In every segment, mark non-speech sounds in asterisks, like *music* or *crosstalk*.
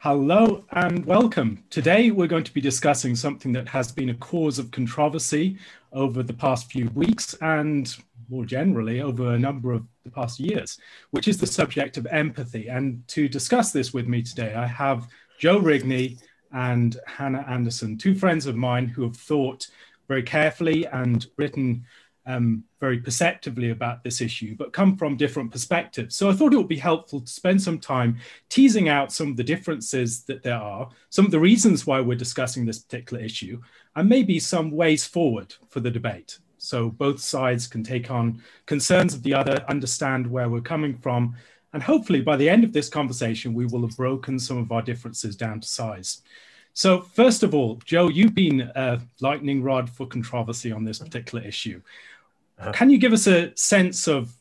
Hello and welcome. Today we're going to be discussing something that has been a cause of controversy over the past few weeks and more generally over a number of the past years, which is the subject of empathy. And to discuss this with me today, I have Joe Rigney and Hannah Anderson, two friends of mine who have thought very carefully and written um, very perceptively about this issue, but come from different perspectives. So I thought it would be helpful to spend some time teasing out some of the differences that there are, some of the reasons why we're discussing this particular issue, and maybe some ways forward for the debate. So both sides can take on concerns of the other, understand where we're coming from, and hopefully by the end of this conversation, we will have broken some of our differences down to size. So, first of all, Joe, you've been a lightning rod for controversy on this particular issue. Uh-huh. Can you give us a sense of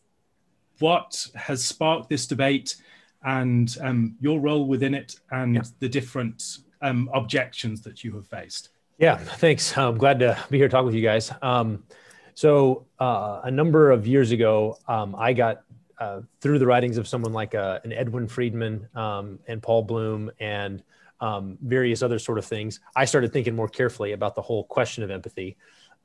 what has sparked this debate and um, your role within it and yeah. the different um, objections that you have faced? Yeah, thanks. I'm glad to be here talking with you guys. Um, so, uh, a number of years ago, um, I got uh, through the writings of someone like uh, an Edwin Friedman um, and Paul Bloom and um, various other sort of things, I started thinking more carefully about the whole question of empathy.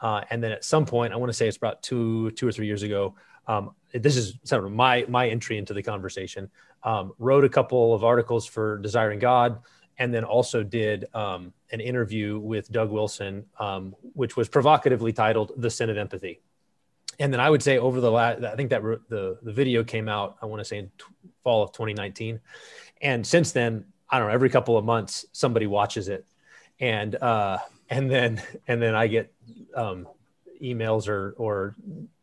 Uh, and then at some point, I want to say it's about two, two or three years ago. Um, this is sort of my my entry into the conversation. Um, wrote a couple of articles for Desiring God, and then also did um, an interview with Doug Wilson, um, which was provocatively titled "The Sin of Empathy." And then I would say over the last, I think that re- the the video came out. I want to say in t- fall of 2019, and since then, I don't know. Every couple of months, somebody watches it, and uh, and then and then I get um, emails or or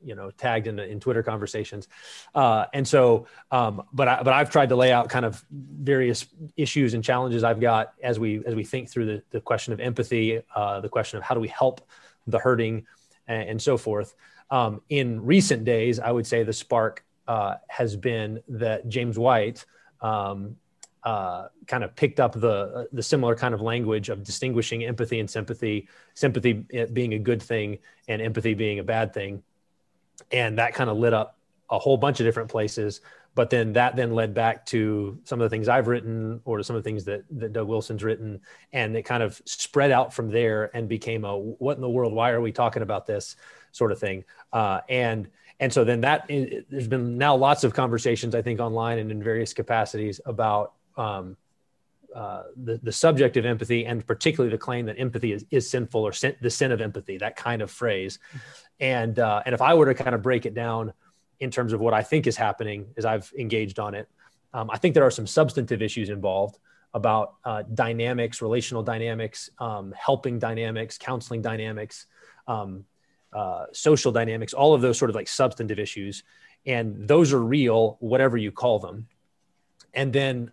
you know tagged in in Twitter conversations, uh, and so um, but I, but I've tried to lay out kind of various issues and challenges I've got as we as we think through the, the question of empathy, uh, the question of how do we help the hurting, and, and so forth. Um, in recent days, I would say the spark uh, has been that James White um, uh, kind of picked up the the similar kind of language of distinguishing empathy and sympathy, sympathy being a good thing and empathy being a bad thing, and that kind of lit up a whole bunch of different places. But then that then led back to some of the things I've written or some of the things that, that Doug Wilson's written, and it kind of spread out from there and became a what in the world? Why are we talking about this sort of thing? Uh, and and so then that there's been now lots of conversations I think online and in various capacities about um, uh, the, the subject of empathy and particularly the claim that empathy is, is sinful or sin, the sin of empathy, that kind of phrase. And, uh, and if I were to kind of break it down in terms of what I think is happening as I've engaged on it, um, I think there are some substantive issues involved about uh, dynamics, relational dynamics, um, helping dynamics, counseling dynamics, um, uh, social dynamics, all of those sort of like substantive issues. And those are real, whatever you call them. And then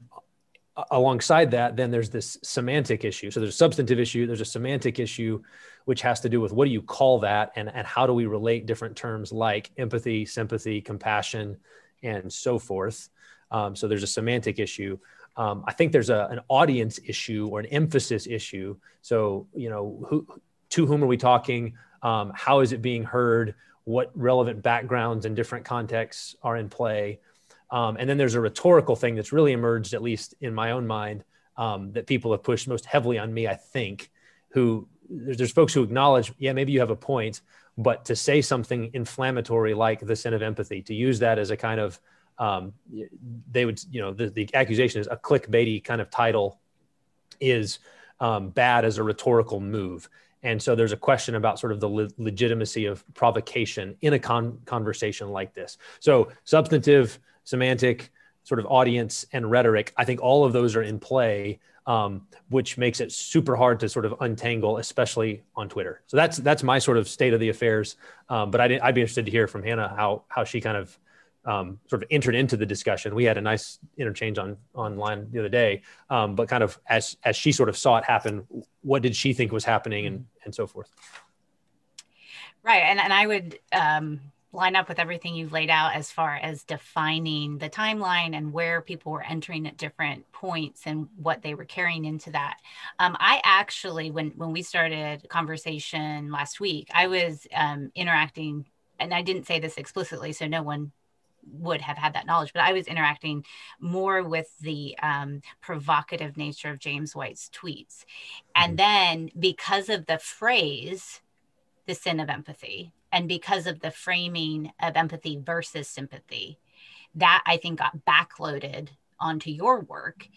alongside that, then there's this semantic issue. So there's a substantive issue, there's a semantic issue, which has to do with what do you call that and, and how do we relate different terms like empathy, sympathy, compassion, and so forth. Um, so there's a semantic issue. Um, I think there's a, an audience issue or an emphasis issue. So, you know, who, to whom are we talking? Um, how is it being heard? What relevant backgrounds and different contexts are in play? Um, and then there's a rhetorical thing that's really emerged, at least in my own mind, um, that people have pushed most heavily on me, I think, who there's, there's folks who acknowledge, yeah, maybe you have a point, but to say something inflammatory like the sin of empathy, to use that as a kind of, um, they would, you know, the, the accusation is a clickbaity kind of title is um, bad as a rhetorical move. And so there's a question about sort of the le- legitimacy of provocation in a con- conversation like this. So substantive, semantic, sort of audience, and rhetoric. I think all of those are in play, um, which makes it super hard to sort of untangle, especially on Twitter. So that's that's my sort of state of the affairs. Um, but I'd, I'd be interested to hear from Hannah how how she kind of um, sort of entered into the discussion. We had a nice interchange on online the other day, um, but kind of as as she sort of saw it happen, what did she think was happening, and and so forth. Right, and and I would um, line up with everything you've laid out as far as defining the timeline and where people were entering at different points and what they were carrying into that. Um, I actually, when when we started conversation last week, I was um, interacting, and I didn't say this explicitly, so no one would have had that knowledge, but I was interacting more with the um, provocative nature of James White's tweets. And mm-hmm. then because of the phrase, the sin of empathy, and because of the framing of empathy versus sympathy, that I think got backloaded onto your work.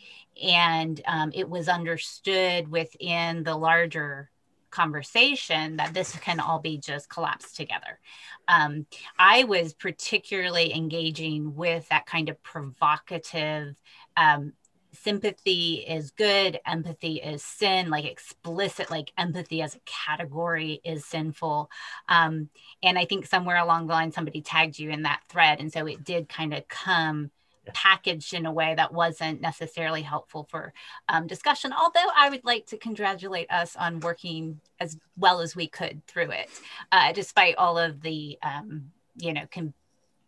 And um, it was understood within the larger conversation that this can all be just collapsed together. Um, I was particularly engaging with that kind of provocative. Um, sympathy is good, empathy is sin, like explicit, like empathy as a category is sinful. Um, and I think somewhere along the line, somebody tagged you in that thread. And so it did kind of come packaged in a way that wasn't necessarily helpful for um, discussion. Although I would like to congratulate us on working as well as we could through it, uh, despite all of the, um, you know, com-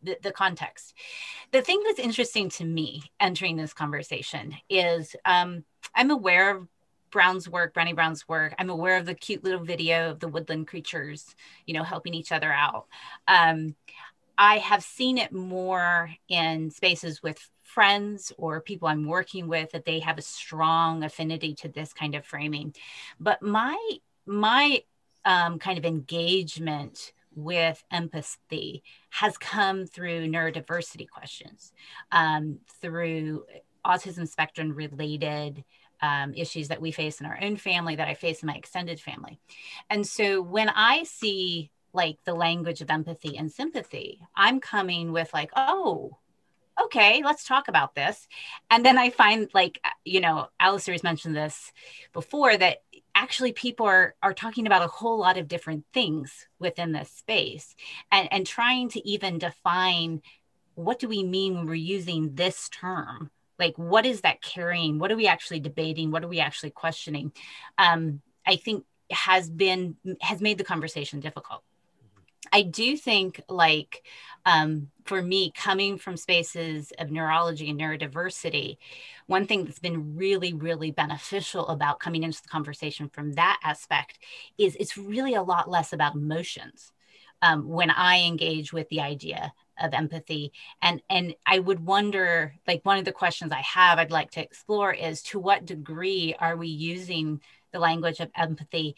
the, the, context. The thing that's interesting to me entering this conversation is um, I'm aware of Brown's work, Brené Brown's work. I'm aware of the cute little video of the woodland creatures, you know, helping each other out. Um, I have seen it more in spaces with friends or people I'm working with that they have a strong affinity to this kind of framing. But my my um, kind of engagement with empathy has come through neurodiversity questions, um, through autism spectrum related um, issues that we face in our own family, that I face in my extended family. And so when I see like the language of empathy and sympathy. I'm coming with like, oh, okay, let's talk about this. And then I find like, you know, Alistair has mentioned this before that actually people are are talking about a whole lot of different things within this space and and trying to even define what do we mean when we're using this term? Like what is that carrying? What are we actually debating? What are we actually questioning? Um, i think has been has made the conversation difficult I do think, like, um, for me, coming from spaces of neurology and neurodiversity, one thing that's been really, really beneficial about coming into the conversation from that aspect is it's really a lot less about emotions um, when I engage with the idea of empathy. And and i would wonder like one of the questions i have i'd like to explore is to what degree are we using the language of empathy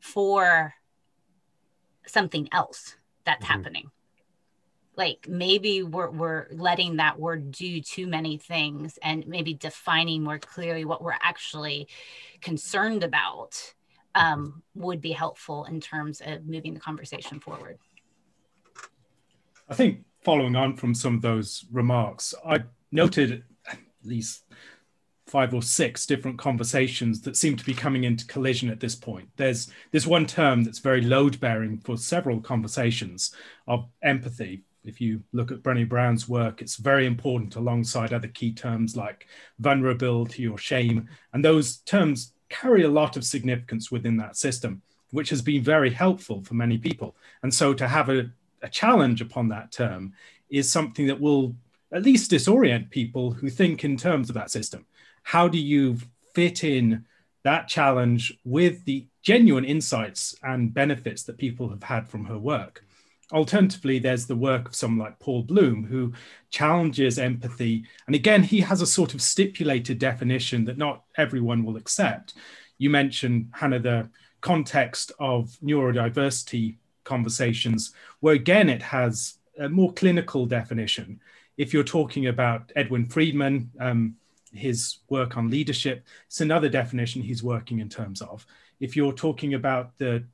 for something else that's mm-hmm. happening. Like maybe we're, we're letting that word do too many things and maybe defining more clearly what we're actually concerned about um, would be helpful in terms of moving the conversation forward. I think following on from some of those remarks i noted at least five or six different conversations that seem to be coming into collision at this point. There's there's one term that's very load bearing for several conversations of empathy. If you look at Brené Brown's work, it's very important alongside other key terms like vulnerability or shame. And those terms carry a lot of significance within that system, which has been very helpful for many people. And so to have a, a challenge upon that term is something that will at least disorient people who think in terms of that system how do you fit in that challenge with the genuine insights and benefits that people have had from her work? Alternatively, there's the work of someone like Paul Bloom, who challenges empathy. And again, he has a sort of stipulated definition that not everyone will accept. You mentioned, Hannah, the context of neurodiversity conversations, where again, it has a more clinical definition. If you're talking about Edwin Friedman, um, his work on leadership. It's another definition he's working in terms of. If you're talking about the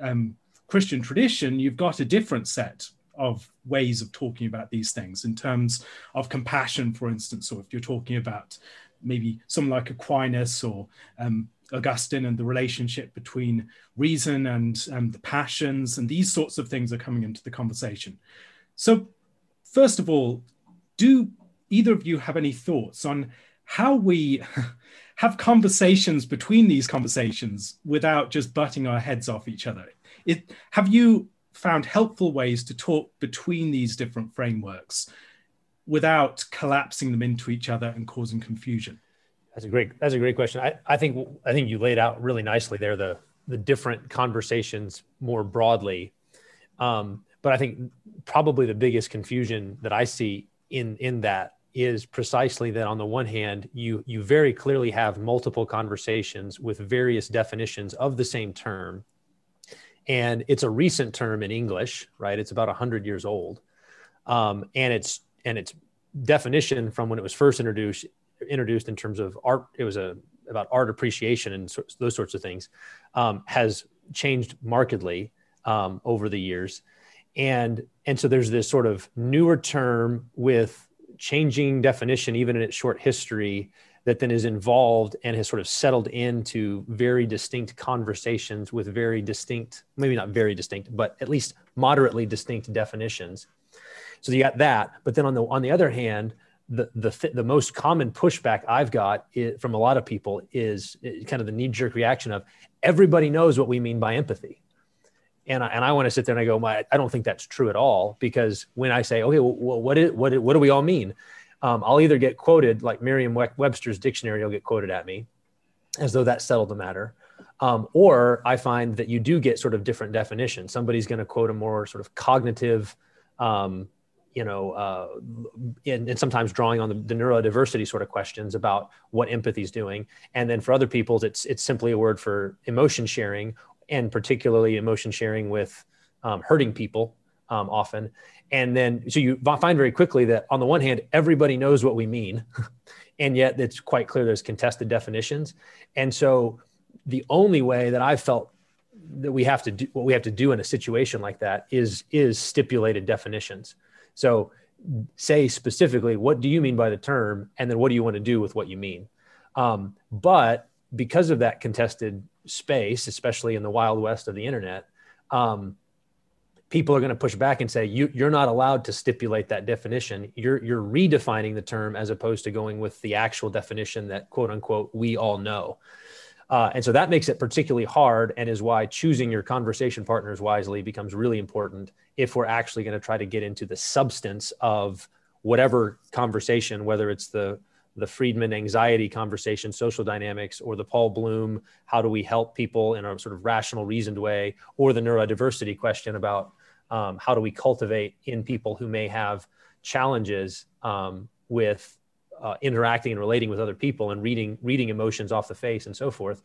um, Christian tradition, you've got a different set of ways of talking about these things in terms of compassion, for instance, or if you're talking about maybe someone like Aquinas or um, Augustine and the relationship between reason and um, the passions, and these sorts of things are coming into the conversation. So, first of all, do either of you have any thoughts on how we *laughs* have conversations between these conversations without just butting our heads off each other. It, have you found helpful ways to talk between these different frameworks without collapsing them into each other and causing confusion? That's a great. That's a great question. I, I think I think you laid out really nicely there the the different conversations more broadly. Um, but I think probably the biggest confusion that I see in in that is precisely that on the one hand you you very clearly have multiple conversations with various definitions of the same term. And it's a recent term in english right? It's about 100 years old. Um, and it's and its definition from when it was first introduced introduced in terms of art it was a about art appreciation and so, those sorts of things um, has changed markedly um, over the years. And and so there's this sort of newer term with changing definition even in its short history that then is involved and has sort of settled into very distinct conversations with very distinct maybe not very distinct but at least moderately distinct definitions. So you got that. But then on the on the other hand the the the most common pushback I've got is, from a lot of people is kind of the knee jerk reaction of everybody knows what we mean by empathy, and I, and I want to sit there and I go, I don't think that's true at all because when I say, okay, well, what is what what do we all mean? Um, I'll either get quoted like Merriam-Webster's dictionary will get quoted at me, as though that settled the matter, um, or I find that you do get sort of different definitions. Somebody's going to quote a more sort of cognitive. Um, you know, uh, and, and, sometimes drawing on the, the, neurodiversity sort of questions about what empathy is doing. And then for other people, it's it's simply a word for emotion sharing, and particularly emotion sharing with um, hurting people um, often. And then so you find very quickly that on the one hand, everybody knows what we mean, *laughs* and yet it's quite clear there's contested definitions. And so the only way that I've felt that we have to do what we have to do in a situation like that is is stipulated definitions so say specifically, what do you mean by the term? And then what do you want to do with what you mean? Um, but because of that contested space, especially in the wild west of the internet, um, people are going to push back and say you, you're not allowed to stipulate that definition. You're you're redefining the term as opposed to going with the actual definition that quote unquote we all know. Uh, and so that makes it particularly hard and is why choosing your conversation partners wisely becomes really important if we're actually going to try to get into the substance of whatever conversation, whether it's the the Friedman anxiety conversation, social dynamics, or the Paul Bloom, how do we help people in a sort of rational, reasoned way, or the neurodiversity question about um, how do we cultivate in people who may have challenges um, with uh, interacting and relating with other people and reading reading emotions off the face and so forth.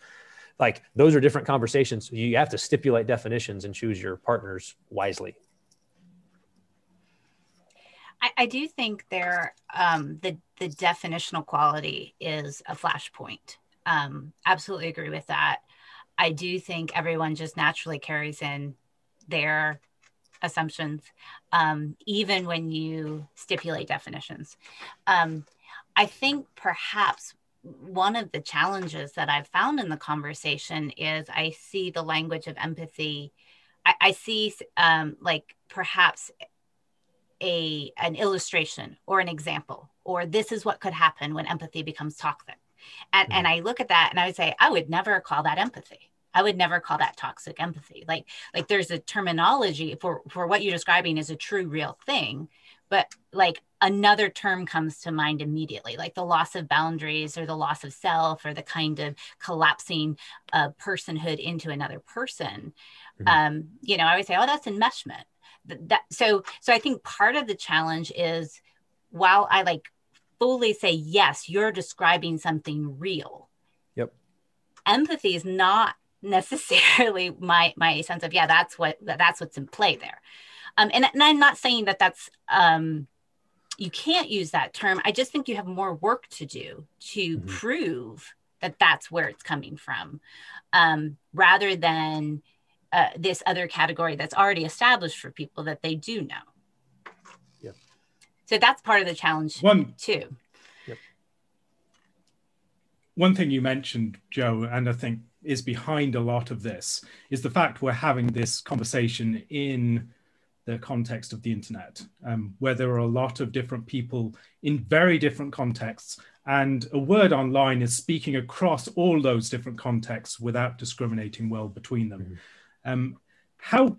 Like those are different conversations. You have to stipulate definitions and choose your partners wisely i, I do think there um, the the definitional quality is a flashpoint. Um, absolutely agree with that. I do think everyone just naturally carries in their assumptions um, even when you stipulate definitions. Um, I think perhaps one of the challenges that I've found in the conversation is I see the language of empathy. I, I see um, like perhaps a an illustration or an example, or this is what could happen when empathy becomes toxic. And, mm-hmm. and I look at that and I would say, I would never call that empathy. I would never call that toxic empathy. Like, like there's a terminology for, for what you're describing is a true real thing but like another term comes to mind immediately like the loss of boundaries or the loss of self or the kind of collapsing of personhood into another person mm-hmm. um you know i would say oh that's enmeshment that so so i think part of the challenge is while i like fully say yes you're describing something real yep empathy is not necessarily my my sense of yeah that's what that's what's in play there um, and, and I'm not saying that that's um, you can't use that term. I just think you have more work to do to mm-hmm. prove that that's where it's coming from, um, rather than uh, this other category that's already established for people that they do know. Yeah. So that's part of the challenge One, too. Yep. One thing you mentioned, Joe, and I think is behind a lot of this is the fact we're having this conversation in the context of the internet, um, where there are a lot of different people in very different contexts. And a word online is speaking across all those different contexts without discriminating well between them. Mm-hmm. Um, how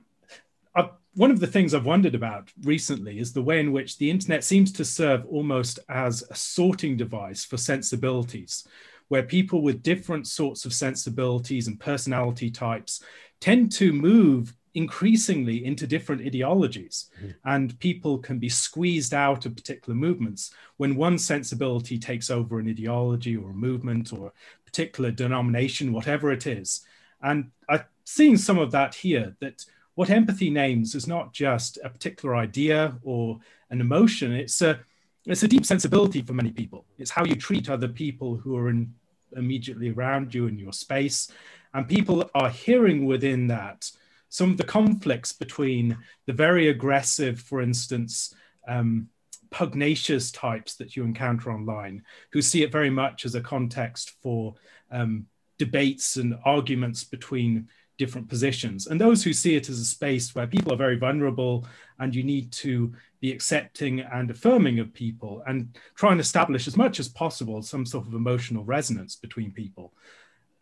uh, one of the things I've wondered about recently is the way in which the internet seems to serve almost as a sorting device for sensibilities, where people with different sorts of sensibilities and personality types tend to move increasingly into different ideologies. Mm-hmm. And people can be squeezed out of particular movements when one sensibility takes over an ideology or a movement or a particular denomination, whatever it is. And I'm seeing some of that here that what empathy names is not just a particular idea or an emotion, it's a it's a deep sensibility for many people. It's how you treat other people who are in, immediately around you in your space. And people are hearing within that some of the conflicts between the very aggressive, for instance, um, pugnacious types that you encounter online, who see it very much as a context for um, debates and arguments between different positions, and those who see it as a space where people are very vulnerable and you need to be accepting and affirming of people and try and establish as much as possible some sort of emotional resonance between people.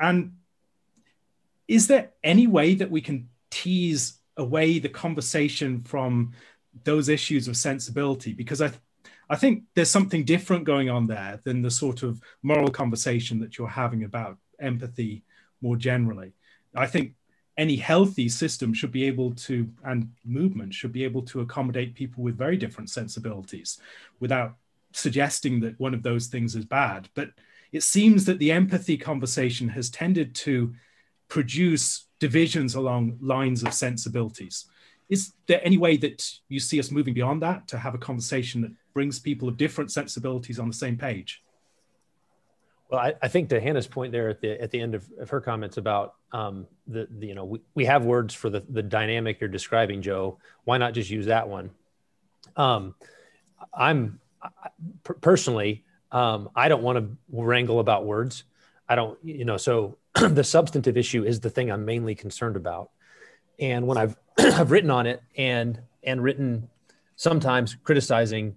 And is there any way that we can tease away the conversation from those issues of sensibility because I, I think there's something different going on there than the sort of moral conversation that you're having about empathy more generally. I think any healthy system should be able to, and movement should be able to accommodate people with very different sensibilities without suggesting that one of those things is bad. But it seems that the empathy conversation has tended to produce divisions along lines of sensibilities. Is there any way that you see us moving beyond that to have a conversation that brings people of different sensibilities on the same page? Well, I, I think to Hannah's point there at the at the end of, of her comments about um, the, the, you know we, we have words for the the dynamic you're describing, Joe. Why not just use that one? Um, I'm personally um, I don't want to wrangle about words. I don't you know so *clears throat* the substantive issue is the thing I'm mainly concerned about. And when I've *clears throat* I've written on it and and written sometimes criticizing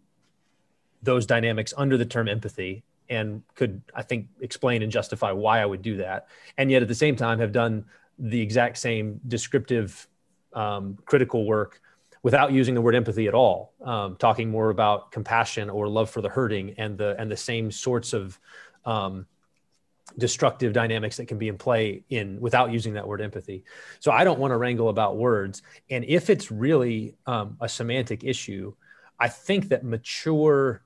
those dynamics under the term empathy and could I think explain and justify why I would do that. And yet at the same time have done the exact same descriptive um, critical work without using the word empathy at all, um, talking more about compassion or love for the hurting and the and the same sorts of um, destructive dynamics that can be in play in without using that word empathy. So I don't want to wrangle about words. And if it's really um, a semantic issue, I think that mature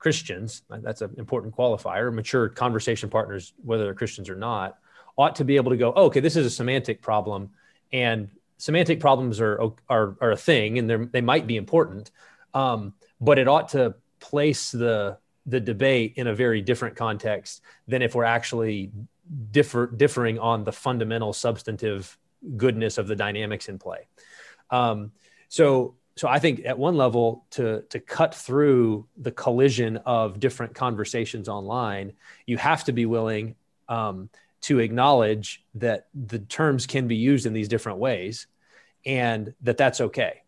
Christians, that's an important qualifier, mature conversation partners, whether they're Christians or not, ought to be able to go, oh, okay, this is a semantic problem. And semantic problems are, are, are a thing and they might be important. Um, but it ought to place the the debate in a very different context than if we're actually differ, differing on the fundamental substantive goodness of the dynamics in play. Um, so, so I think at one level to to cut through the collision of different conversations online, you have to be willing um, to acknowledge that the terms can be used in these different ways, and that that's okay.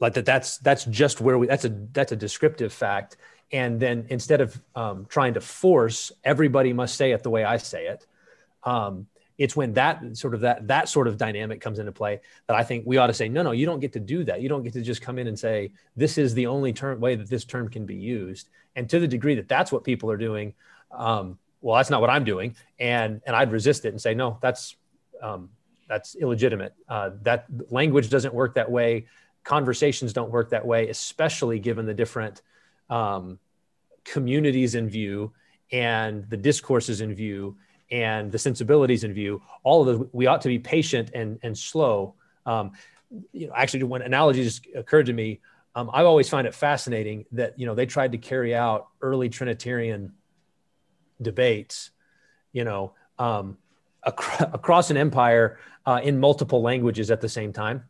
Like that, that's that's just where we. That's a that's a descriptive fact, and then instead of um, trying to force everybody must say it the way i say it um, it's when that sort of that that sort of dynamic comes into play that i think we ought to say no no you don't get to do that. You don't get to just come in and say this is the only term way that this term can be used. And to the degree that that's what people are doing um, well that's not what i'm doing. And and i'd resist it and say no that's um, that's illegitimate. Uh, that language doesn't work that way. Conversations don't work that way especially given the different um, communities in view and the discourses in view and the sensibilities in view all of those we ought to be patient and and slow. Um, you know actually when analogies occurred to me um, I've always find it fascinating that you know they tried to carry out early trinitarian debates you know um, ac- across an empire uh, in multiple languages at the same time.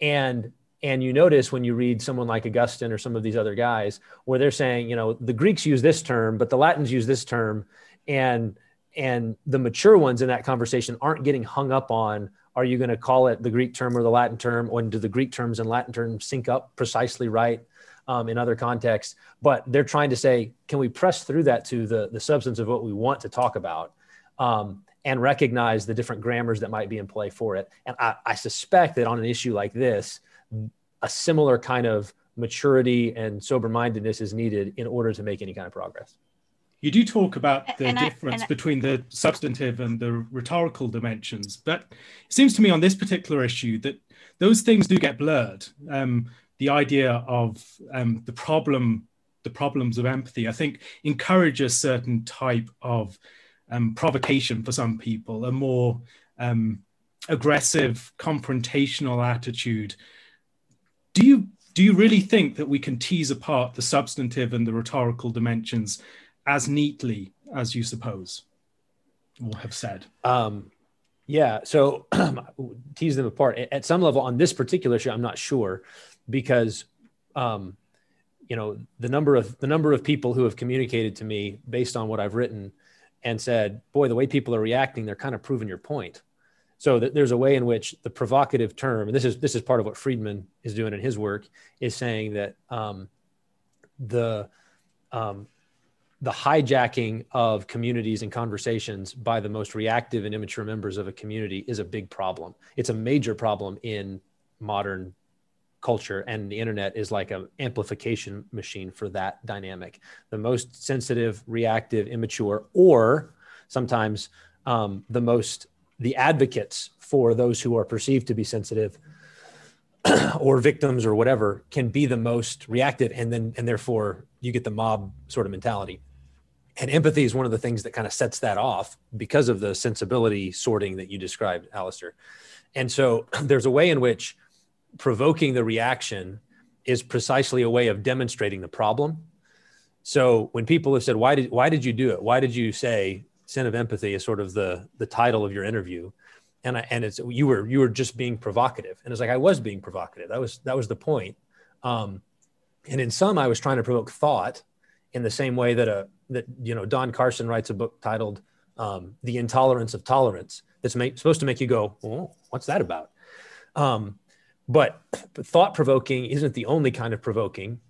And and you notice when you read someone like Augustine or some of these other guys, where they're saying, you know, the Greeks use this term, but the Latins use this term, and and the mature ones in that conversation aren't getting hung up on are you going to call it the Greek term or the Latin term, or do the Greek terms and Latin terms sync up precisely right um, in other contexts? But they're trying to say, can we press through that to the the substance of what we want to talk about? Um, and recognize the different grammars that might be in play for it. And I, I suspect that on an issue like this, a similar kind of maturity and sober mindedness is needed in order to make any kind of progress. You do talk about the and difference I, between the substantive and the rhetorical dimensions, but it seems to me on this particular issue that those things do get blurred. Um, the idea of um, the problem, the problems of empathy, I think, encourage a certain type of um, provocation for some people, a more um, aggressive, confrontational attitude. Do you do you really think that we can tease apart the substantive and the rhetorical dimensions as neatly as you suppose or have said? Um, yeah, so *clears throat* tease them apart at some level on this particular issue. I'm not sure because um, you know the number of the number of people who have communicated to me based on what I've written and said, "Boy, the way people are reacting, they're kind of proving your point." So th- there's a way in which the provocative term, and this is this is part of what Friedman is doing in his work, is saying that um, the um, the hijacking of communities and conversations by the most reactive and immature members of a community is a big problem. It's a major problem in modern culture, and the internet is like an amplification machine for that dynamic. The most sensitive, reactive, immature, or sometimes um, the most the advocates for those who are perceived to be sensitive *clears throat* or victims or whatever can be the most reactive and then and therefore you get the mob sort of mentality and empathy is one of the things that kind of sets that off because of the sensibility sorting that you described Alistair. And so *clears throat* there's a way in which provoking the reaction is precisely a way of demonstrating the problem. So when people have said why did why did you do it? Why did you say sin of empathy is sort of the the title of your interview? And I, and it's you were you were just being provocative. And it's like i was being provocative. That was that was the point. Um, and in some i was trying to provoke thought in the same way that a that you know don carson writes a book titled um, the intolerance of tolerance that's make, supposed to make you go oh, what's that about? Um, but, but thought provoking isn't the only kind of provoking.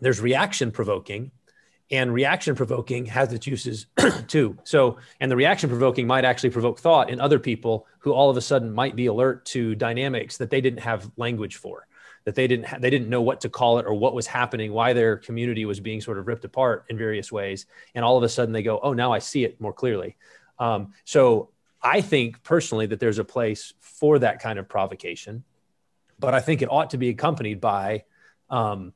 There's reaction provoking and reaction provoking has its uses *clears throat* too. So and the reaction provoking might actually provoke thought in other people who all of a sudden might be alert to dynamics that they didn't have language for that they didn't ha- they didn't know what to call it or what was happening why their community was being sort of ripped apart in various ways. And all of a sudden they go oh now i see it more clearly. Um, so i think personally that there's a place for that kind of provocation but i think it ought to be accompanied by um,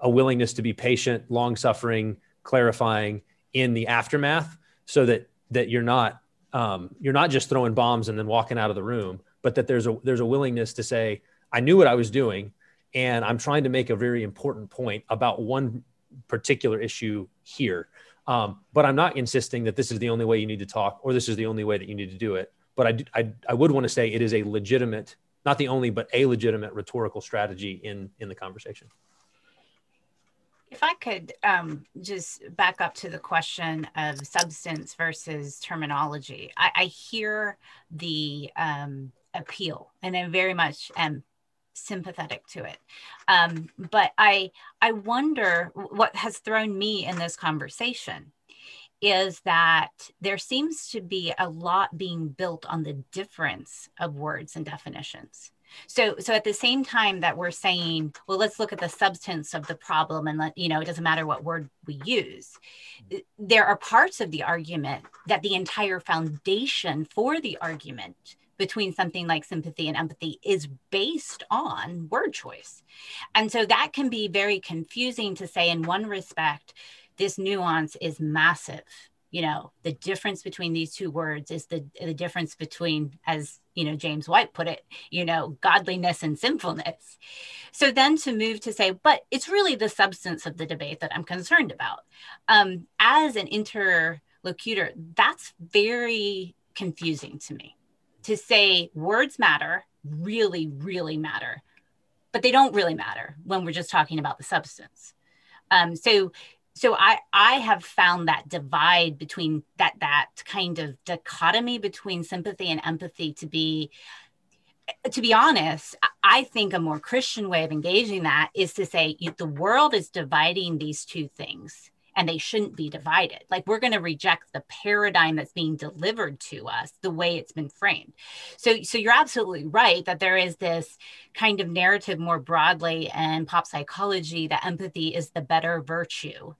a willingness to be patient, long suffering, clarifying in the aftermath, so that that you're not um, you're not just throwing bombs and then walking out of the room, but that there's a there's a willingness to say, I knew what I was doing, and I'm trying to make a very important point about one particular issue here. Um, but I'm not insisting that this is the only way you need to talk or this is the only way that you need to do it. But I, I, I would want to say it is a legitimate, not the only, but a legitimate rhetorical strategy in in the conversation. If I could um, just back up to the question of substance versus terminology, I, I hear the um, appeal, and I very much am sympathetic to it. Um, but I I wonder what has thrown me in this conversation is that there seems to be a lot being built on the difference of words and definitions. So, so at the same time that we're saying, well, let's look at the substance of the problem and let, you know, it doesn't matter what word we use. There are parts of the argument that the entire foundation for the argument between something like sympathy and empathy is based on word choice. And so that can be very confusing to say in one respect, this nuance is massive. You know the difference between these two words is the the difference between as you know james white put it you know godliness and sinfulness. So then to move to say but it's really the substance of the debate that i'm concerned about. Um, as an interlocutor that's very confusing to me to say words matter really really matter but they don't really matter when we're just talking about the substance. Um, so so i i have found that divide between that that kind of dichotomy between sympathy and empathy to be to be honest i think a more christian way of engaging that is to say the world is dividing these two things and they shouldn't be divided. Like we're going to reject the paradigm that's being delivered to us the way it's been framed. So so you're absolutely right that there is this kind of narrative more broadly and pop psychology that empathy is the better virtue.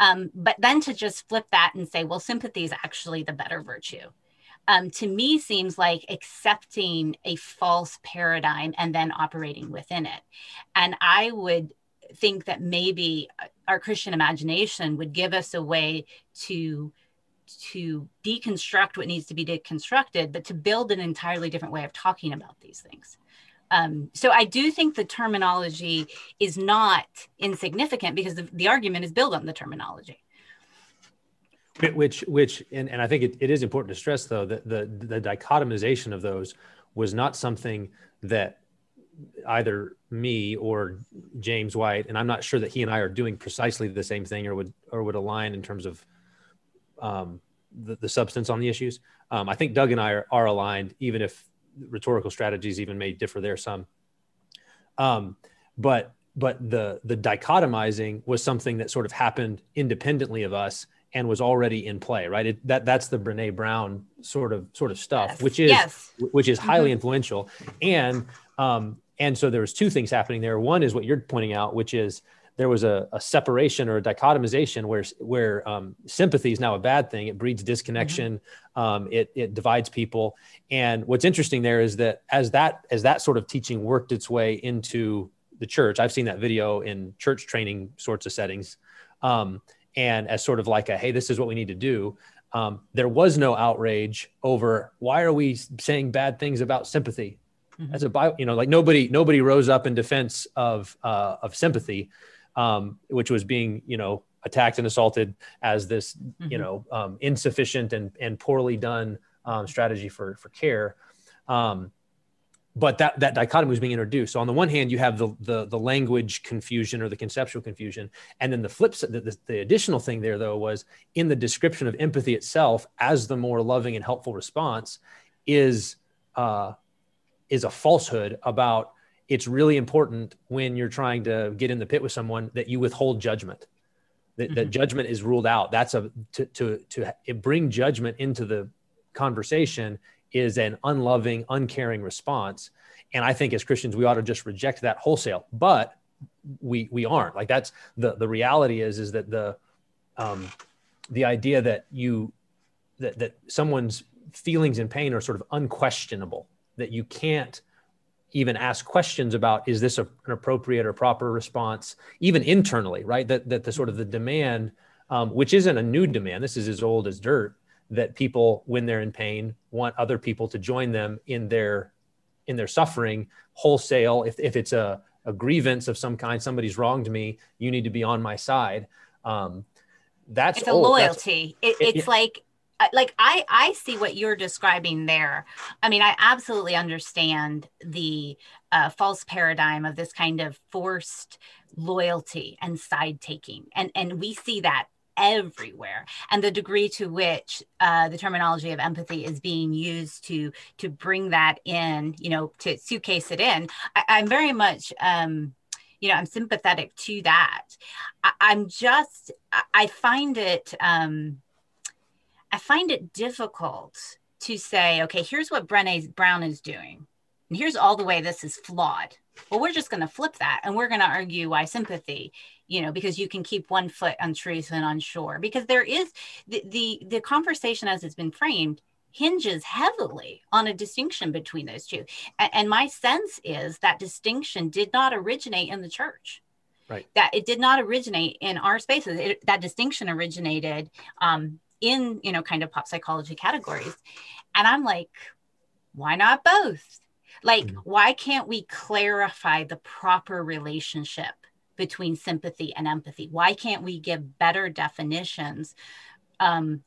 Um, but then to just flip that and say, well, sympathy is actually the better virtue. Um, to me seems like accepting a false paradigm and then operating within it. And I would think that maybe our Christian imagination would give us a way to to deconstruct what needs to be deconstructed, but to build an entirely different way of talking about these things. Um, so I do think the terminology is not insignificant because the, the argument is built on the terminology. Which, which, and, and I think it, it is important to stress though that the the dichotomization of those was not something that either me or James White, and I'm not sure that he and I are doing precisely the same thing or would or would align in terms of um, the, the substance on the issues. Um, I think Doug and I are, are aligned, even if rhetorical strategies even may differ there some. Um, but but the the dichotomizing was something that sort of happened independently of us and was already in play, right? It, that that's the Brene Brown sort of sort of stuff, yes. which is yes. which is highly mm-hmm. influential, and um, and so there was two things happening there. One is what you're pointing out, which is there was a, a separation or a dichotomization where where um, sympathy is now a bad thing. It breeds disconnection. Mm-hmm. Um, it it divides people. And what's interesting there is that as that as that sort of teaching worked its way into the church, I've seen that video in church training sorts of settings, um, and as sort of like a hey, this is what we need to do. Um, there was no outrage over why are we saying bad things about sympathy. Mm-hmm. As a bio, you know, like nobody nobody rose up in defense of uh, of sympathy um, which was being, you know, attacked and assaulted as this, mm-hmm. you know, um, insufficient and, and poorly done um, strategy for, for care. Um, but that, that dichotomy was being introduced. So on the one hand, you have the, the, the language confusion or the conceptual confusion. And then the flip side, the, the, the additional thing there though, was in the description of empathy itself as the more loving and helpful response is, uh, is a falsehood about it's really important when you're trying to get in the pit with someone that you withhold judgment that, mm-hmm. that judgment is ruled out. That's a to to to bring judgment into the conversation is an unloving uncaring response. And i think as christians we ought to just reject that wholesale but we we aren't. Like that's the the reality is is that the um the idea that you that that someone's feelings and pain are sort of unquestionable that you can't even ask questions about is this a, an appropriate or proper response even internally right? That that the sort of the demand um, which isn't a new demand. This is as old as dirt that people when they're in pain want other people to join them in their in their suffering. Wholesale if, if it's a, a grievance of some kind somebody's wronged me you need to be on my side. Um, that's it's a old. loyalty. It, it's it, like like I I see what you're describing there. I mean, I absolutely understand the uh, false paradigm of this kind of forced loyalty and side taking, and and we see that everywhere and the degree to which uh, the terminology of empathy is being used to to bring that in you know to suitcase it in I, am very much um you know i'm sympathetic to that I, am just i find it um I find it difficult to say, okay, here's what Brene Brown is doing. And here's all the way this is flawed. Well, we're just going to flip that and we're going to argue why sympathy, you know, because you can keep one foot on truth and unsure. Because there is the, the, the conversation as it's been framed hinges heavily on a distinction between those two. And, and my sense is that distinction did not originate in the church right that it did not originate in our spaces it, that distinction originated um, in you know kind of pop psychology categories. And i'm like why not both? Like mm-hmm. why can't we clarify the proper relationship between sympathy and empathy? Why can't we give better definitions? Um,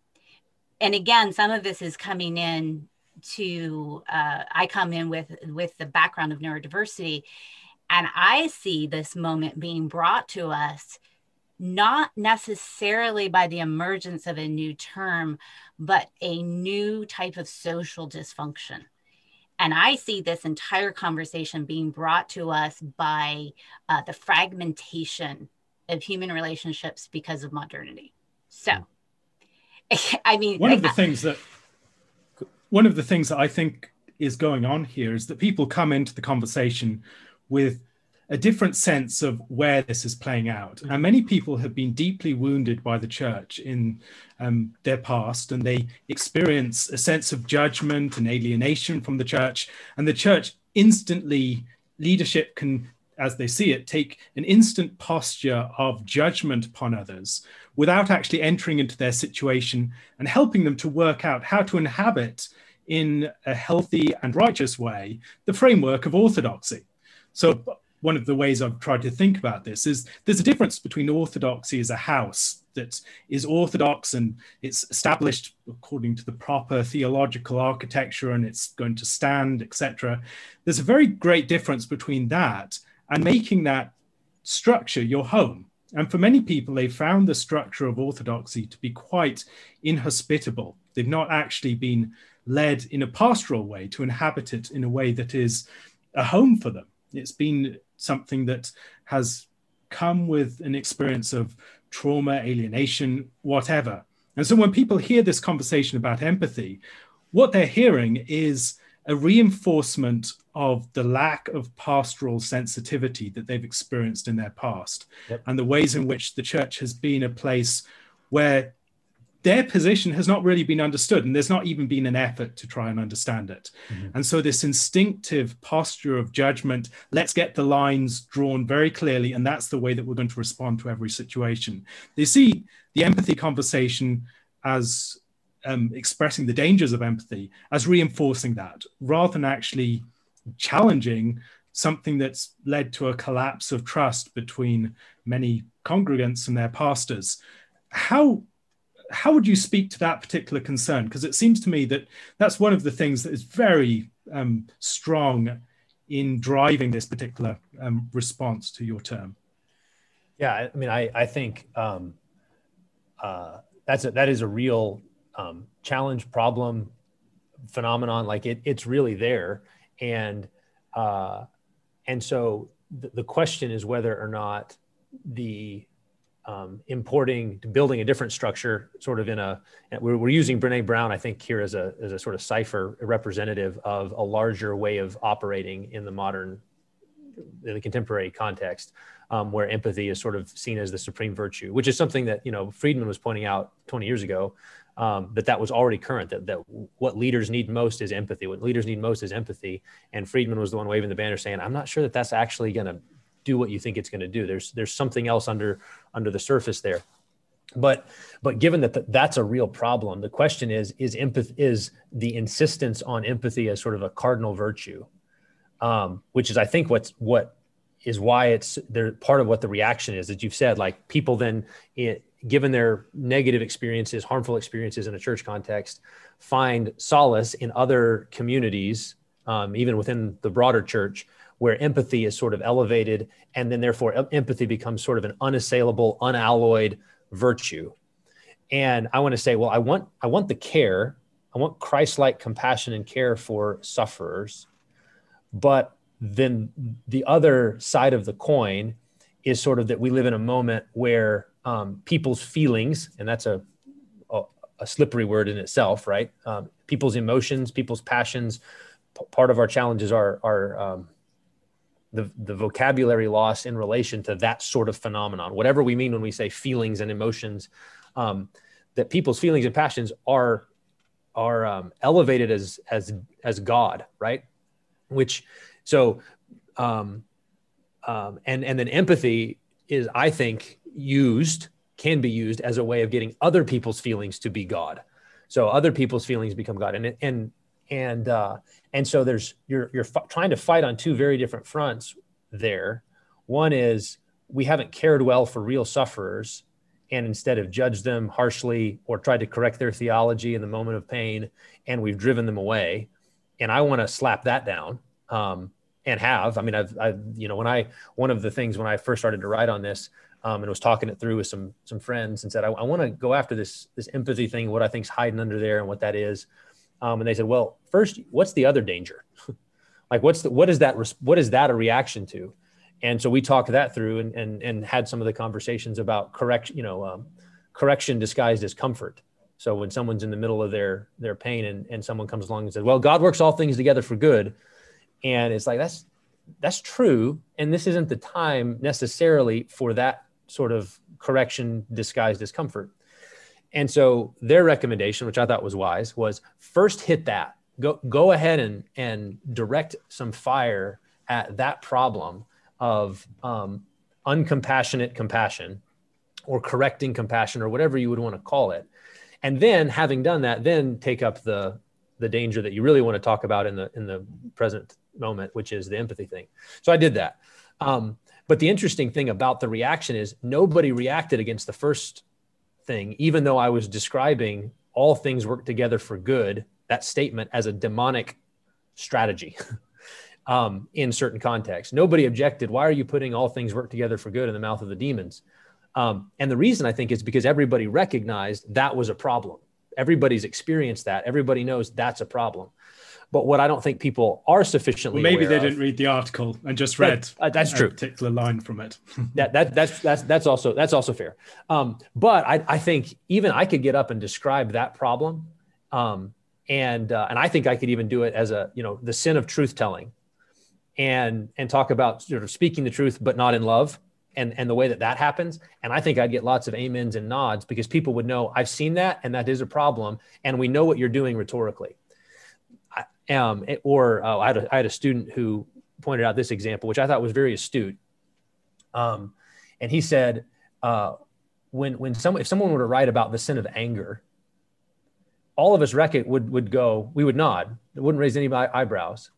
and again some of this is coming in to uh, i come in with with the background of neurodiversity. And i see this moment being brought to us not necessarily by the emergence of a new term, but a new type of social dysfunction. And I see this entire conversation being brought to us by uh, the fragmentation of human relationships because of modernity. So, *laughs* I mean, one of the *laughs* things that one of the things that I think is going on here is that people come into the conversation with a different sense of where this is playing out. And many people have been deeply wounded by the church in um, their past, and they experience a sense of judgment and alienation from the church. And the church instantly, leadership can, as they see it, take an instant posture of judgment upon others without actually entering into their situation and helping them to work out how to inhabit in a healthy and righteous way the framework of orthodoxy. So one of the ways I've tried to think about this is there's a difference between orthodoxy as a house that is orthodox and it's established according to the proper theological architecture and it's going to stand, etc. There's a very great difference between that and making that structure your home. And for many people, they found the structure of orthodoxy to be quite inhospitable. They've not actually been led in a pastoral way to inhabit it in a way that is a home for them. It's been something that has come with an experience of trauma, alienation, whatever. And so when people hear this conversation about empathy, what they're hearing is a reinforcement of the lack of pastoral sensitivity that they've experienced in their past yep. and the ways in which the church has been a place where their position has not really been understood and there's not even been an effort to try and understand it. Mm-hmm. and so this instinctive posture of judgment let's get the lines drawn very clearly and that's the way that we're going to respond to every situation. They see the empathy conversation as um, expressing the dangers of empathy as reinforcing that rather than actually challenging something that's led to a collapse of trust between many congregants and their pastors. How how would you speak to that particular concern? Because it seems to me that that's one of the things that is very um, strong in driving this particular um, response to your term. Yeah, I mean, I, I think um, uh, that's a, that is a real um, challenge, problem, phenomenon. Like it, it's really there, and uh, and so the, the question is whether or not the um, importing, building a different structure, sort of in a. We're, we're using Brené Brown, I think, here as a as a sort of cipher representative of a larger way of operating in the modern, in the contemporary context, um, where empathy is sort of seen as the supreme virtue, which is something that you know Friedman was pointing out 20 years ago. Um, that that was already current. That that what leaders need most is empathy. What leaders need most is empathy. And Friedman was the one waving the banner, saying, "I'm not sure that that's actually going to do what you think it's going to do. There's there's something else under under the surface there. But but given that th- that's a real problem, the question is is empathy is the insistence on empathy as sort of a cardinal virtue, um, which is I think what's what is why it's there part of what the reaction is that you've said like people then it, given their negative experiences harmful experiences in a church context find solace in other communities um, even within the broader church where empathy is sort of elevated and then therefore empathy becomes sort of an unassailable unalloyed virtue. And i want to say well i want i want the care i want christ-like compassion and care for sufferers but then the other side of the coin is sort of that we live in a moment where um, people's feelings and that's a, a, a slippery word in itself right? Um, people's emotions people's passions p- part of our challenges are are um, the, the vocabulary loss in relation to that sort of phenomenon, whatever we mean when we say feelings and emotions, um, that people's feelings and passions are are um, elevated as as as God, right? Which so um, um, and and then empathy is, I think, used can be used as a way of getting other people's feelings to be God. So other people's feelings become God, and and and uh, and so there's you're you're f- trying to fight on two very different fronts there. One is we haven't cared well for real sufferers, and instead have judged them harshly or tried to correct their theology in the moment of pain, and we've driven them away. And I want to slap that down. Um, and have i mean I've, I've you know when i one of the things when i first started to write on this um, and was talking it through with some some friends and said i, I want to go after this this empathy thing what i think's hiding under there and what that is um, and they said, well, first, what's the other danger? *laughs* like, what's the, what is that, what is that a reaction to? And so we talked that through and, and, and had some of the conversations about correction, you know, um, correction disguised as comfort. So when someone's in the middle of their, their pain and, and someone comes along and says, well, God works all things together for good. And it's like, that's, that's true and this isn't the time necessarily for that sort of correction disguised discomfort and so their recommendation which i thought was wise was first hit that. Go go ahead and and direct some fire at that problem of um, uncompassionate compassion or correcting compassion or whatever you would want to call it. And then having done that then take up the the danger that you really want to talk about in the in the present moment which is the empathy thing. So i did that. Um, but the interesting thing about the reaction is nobody reacted against the first thing even though i was describing all things work together for good that statement as a demonic strategy *laughs* um, in certain contexts nobody objected why are you putting all things work together for good in the mouth of the demons um, and the reason I think is because everybody recognized that was a problem. Everybody's experienced that. Everybody knows that's a problem. But what I don't think people are sufficiently well, maybe they of, didn't read the article and just read that, uh, that's true. particular line from it. *laughs* that, that that's that's that's also that's also fair. Um, but I, I think even I could get up and describe that problem, um, and uh, and I think I could even do it as a you know the sin of truth telling, and and talk about sort of speaking the truth but not in love and and the way that that happens and i think i'd get lots of amens and nods because people would know i've seen that and that is a problem and we know what you're doing rhetorically um, or oh, I, had a, I had a student who pointed out this example which i thought was very astute um, and he said uh, when when some if someone were to write about the sin of anger all of us would would go we would nod it wouldn't raise any eyebrows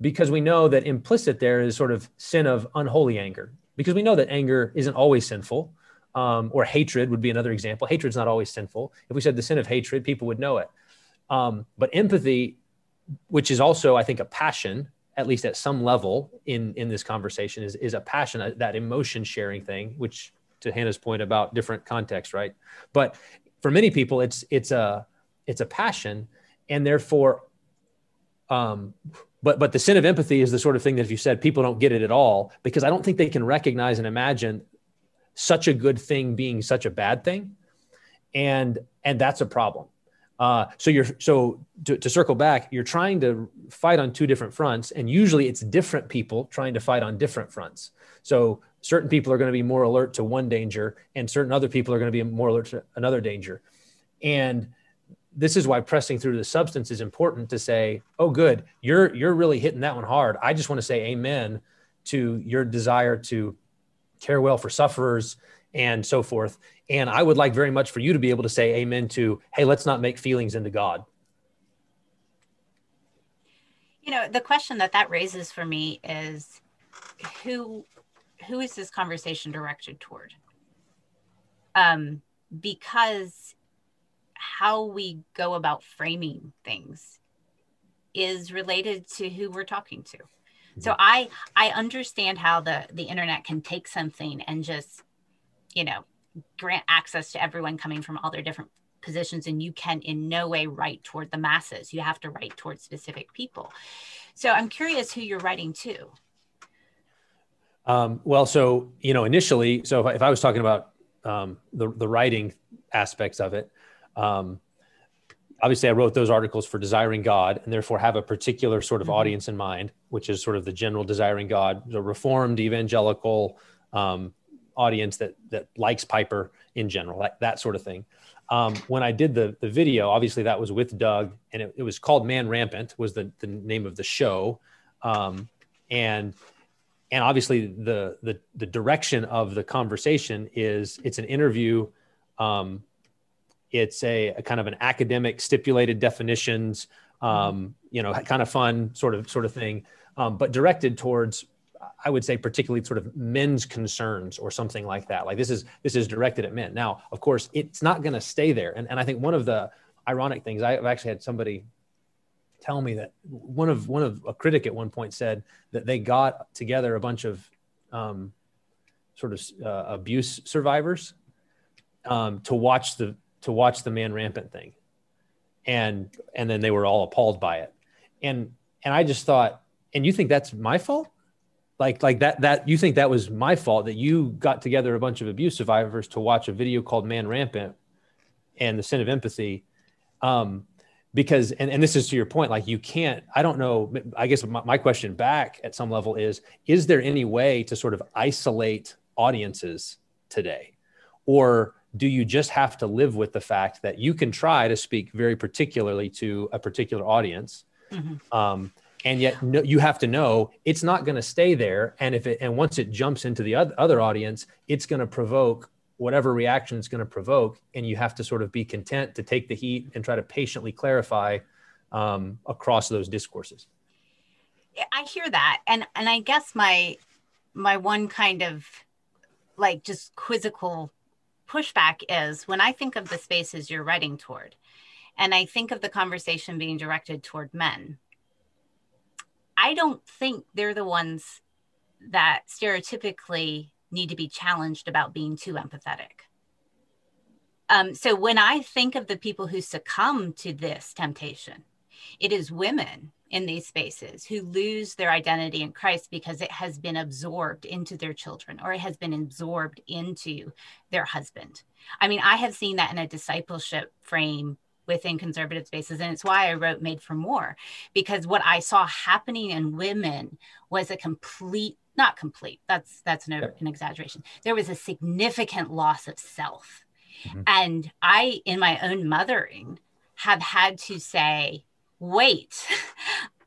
because we know that implicit there is sort of sin of unholy anger because we know that anger isn't always sinful. Um, or hatred would be another example. Hatred's not always sinful. If we said the sin of hatred, people would know it. Um, but empathy, which is also, I think, a passion, at least at some level in in this conversation, is is a passion, uh, that emotion sharing thing. Which, to Hannah's point about different contexts, right? But for many people, it's it's a it's a passion, and therefore, um, but but the sin of empathy is the sort of thing that if you said people don't get it at all because i don't think they can recognize and imagine such a good thing being such a bad thing and and that's a problem uh, so you're so to, to circle back you're trying to fight on two different fronts and usually it's different people trying to fight on different fronts so certain people are going to be more alert to one danger and certain other people are going to be more alert to another danger and this is why pressing through the substance is important to say, oh, good, you're you're really hitting that one hard. I just want to say amen to your desire to care well for sufferers and so forth. And I would like very much for you to be able to say amen to, hey, let's not make feelings into God. You know, the question that that raises for me is who who is this conversation directed toward? Um, because how we go about framing things is related to who we're talking to so mm-hmm. i i understand how the the internet can take something and just you know grant access to everyone coming from all their different positions and you can in no way write toward the masses. You have to write toward specific people. So i'm curious who you're writing to. Um, well so you know initially so if I, if I was talking about um, the, the writing aspects of it um, obviously, I wrote those articles for desiring God and therefore have a particular sort of mm-hmm. audience in mind, which is sort of the general desiring God, the reformed evangelical um, audience that that likes Piper in general, that, that sort of thing. Um, when I did the the video, obviously that was with Doug, and it, it was called Man Rampant was the the name of the show, um, and and obviously the the the direction of the conversation is it's an interview um, it's a, a kind of an academic stipulated definitions, um, you know, kind of fun sort of sort of thing, um, but directed towards, I would say, particularly sort of men's concerns or something like that. Like this is this is directed at men. Now, of course, it's not going to stay there. And, and I think one of the ironic things I've actually had somebody tell me that one of one of a critic at one point said that they got together a bunch of um, sort of uh, abuse survivors um, to watch the to watch the man rampant thing and and then they were all appalled by it and and i just thought and you think that's my fault like like that that you think that was my fault that you got together a bunch of abuse survivors to watch a video called man rampant and the sin of empathy. Um because and, and this is to your point like you can't i don't know i guess my, my question back at some level is is there any way to sort of isolate audiences today? Or do you just have to live with the fact that you can try to speak very particularly to a particular audience? Mm-hmm. um, and yet no, you have to know it's not going to stay there and if it and once it jumps into the other audience it's going to provoke whatever reaction it's going to provoke and you have to sort of be content to take the heat and try to patiently clarify um, across those discourses. I hear that and and i guess my my one kind of like just quizzical pushback is when i think of the spaces you're writing toward and i think of the conversation being directed toward men i don't think they're the ones that stereotypically need to be challenged about being too empathetic. Um, so when I think of the people who succumb to this temptation, it is women in these spaces who lose their identity in Christ because it has been absorbed into their children or it has been absorbed into their husband. I mean, I have seen that in a discipleship frame within conservative spaces. And it's why I wrote Made for More, because what I saw happening in women was a complete not complete that's that's an, an exaggeration there was a significant loss of self mm-hmm. and i in my own mothering have had to say wait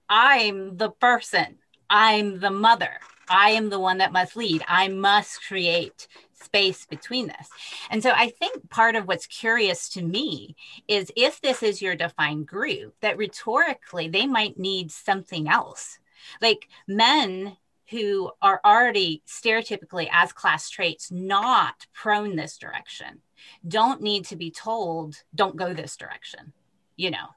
i'm the person i'm the mother i am the one that must lead i must create space between this. And so i think part of what's curious to me is if this is your defined group that rhetorically they might need something else. Like men who are already stereotypically as class traits not prone this direction don't need to be told don't go this direction you know?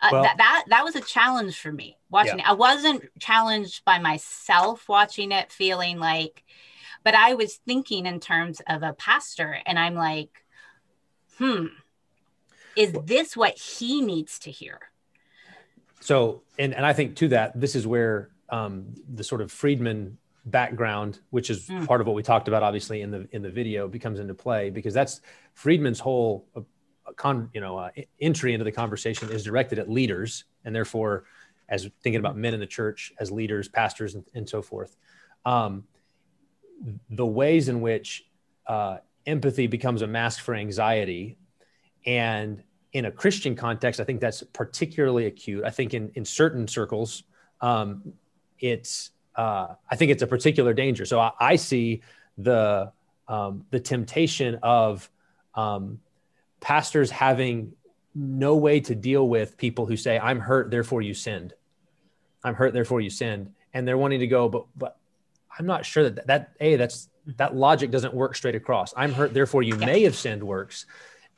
Uh, well, that, that that was a challenge for me watching yeah. it. I wasn't challenged by myself watching it feeling like but i was thinking in terms of a pastor and i'm like hmm is this what he needs to hear so and and i think to that this is where um, the sort of Friedman background, which is mm. part of what we talked about, obviously in the in the video, becomes into play because that's Friedman's whole uh, con, you know uh, entry into the conversation is directed at leaders, and therefore, as thinking about men in the church as leaders, pastors, and, and so forth. Um, the ways in which uh, empathy becomes a mask for anxiety, and in a Christian context, I think that's particularly acute. I think in in certain circles. Um, it's uh, I think it's a particular danger. So I, I see the um, the temptation of um, pastors having no way to deal with people who say, "I'm hurt, therefore you sinned." I'm hurt, therefore you sinned, and they're wanting to go, but but I'm not sure that that a that's that logic doesn't work straight across. I'm hurt, therefore you may have sinned works,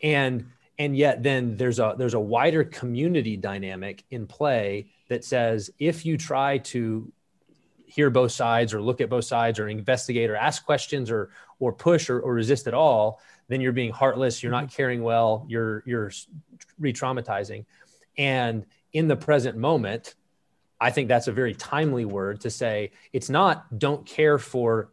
and and yet then there's a there's a wider community dynamic in play that says if you try to hear both sides or look at both sides or investigate or ask questions or or push or, or resist at all then you're being heartless you're not mm-hmm. caring well you're you're re-traumatizing and in the present moment i think that's a very timely word to say it's not don't care for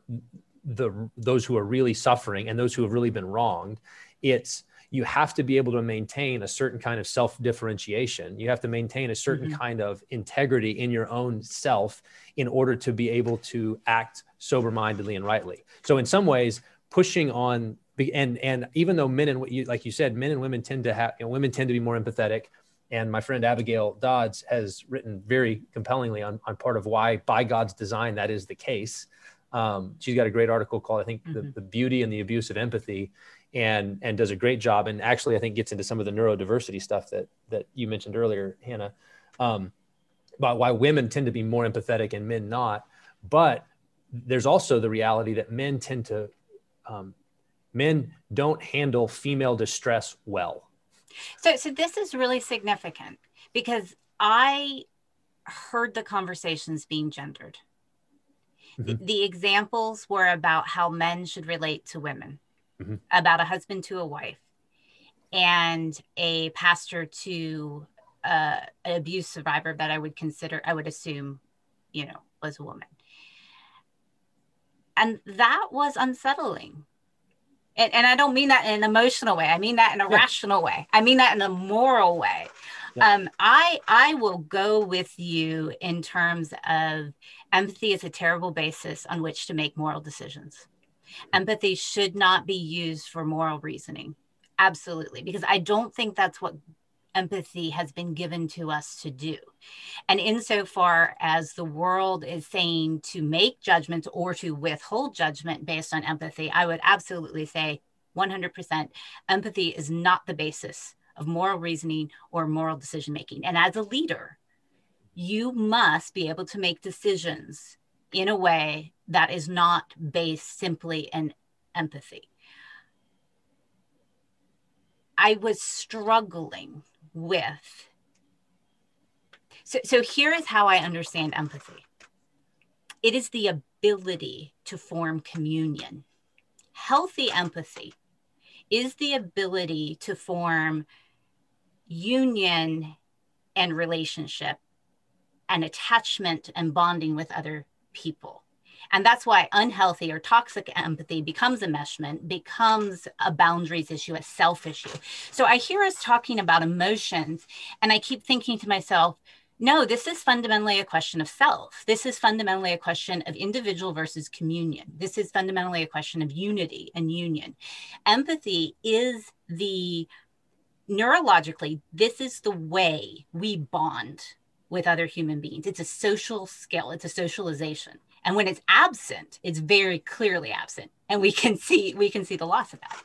the those who are really suffering and those who have really been wronged it's you have to be able to maintain a certain kind of self differentiation. You have to maintain a certain mm-hmm. kind of integrity in your own self in order to be able to act sober mindedly and rightly. So, in some ways, pushing on and and even though men and like you said, men and women tend to have you know, women tend to be more empathetic. And my friend Abigail Dodds has written very compellingly on, on part of why, by God's design, that is the case. Um, she's got a great article called, I think, mm-hmm. the, the Beauty and the Abuse of Empathy and and does a great job and actually i think gets into some of the neurodiversity stuff that that you mentioned earlier hannah um, about why women tend to be more empathetic and men not but there's also the reality that men tend to um, men don't handle female distress well so so this is really significant because i heard the conversations being gendered mm-hmm. the, examples were about how men should relate to women mm-hmm. about a husband to a wife and a pastor to uh, an abuse survivor that I would consider, I would assume, you know, was a woman. And that was unsettling. And, and I don't mean that in an emotional way. I mean that in a yeah. rational way. I mean that in a moral way. Um, I I will go with you in terms of empathy is a terrible basis on which to make moral decisions. Empathy should not be used for moral reasoning. Absolutely, because I don't think that's what empathy has been given to us to do. And insofar as the world is saying to make judgments or to withhold judgment based on empathy, I would absolutely say 100% empathy is not the basis of moral reasoning or moral decision making. And as a leader, you must be able to make decisions in a way that is not based simply in empathy. I was struggling with. So, so here is how I understand empathy it is the ability to form communion. Healthy empathy is the ability to form union and relationship and attachment and bonding with other people. And that's why unhealthy or toxic empathy becomes enmeshment, becomes a boundaries issue, a self issue. So I hear us talking about emotions, and I keep thinking to myself, no, this is fundamentally a question of self. This is fundamentally a question of individual versus communion. This is fundamentally a question of unity and union. Empathy is the neurologically, this is the way we bond with other human beings. It's a social skill, it's a socialization. And when it's absent, it's very clearly absent. And we can see we can see the loss of that.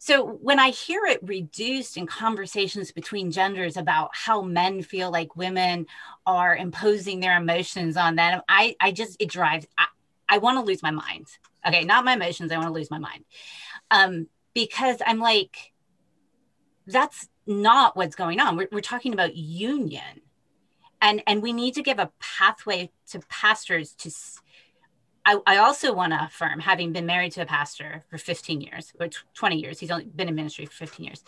So when I hear it reduced in conversations between genders about how men feel like women are imposing their emotions on them, I, I just it drives I, I want to lose my mind. Okay, not my emotions, I want to lose my mind. Um, because I'm like, that's not what's going on. We're, we're talking about union and and we need to give a pathway to pastors to I, I also want to affirm having been married to a pastor for 15 years or 20 years he's only been in ministry for 15 years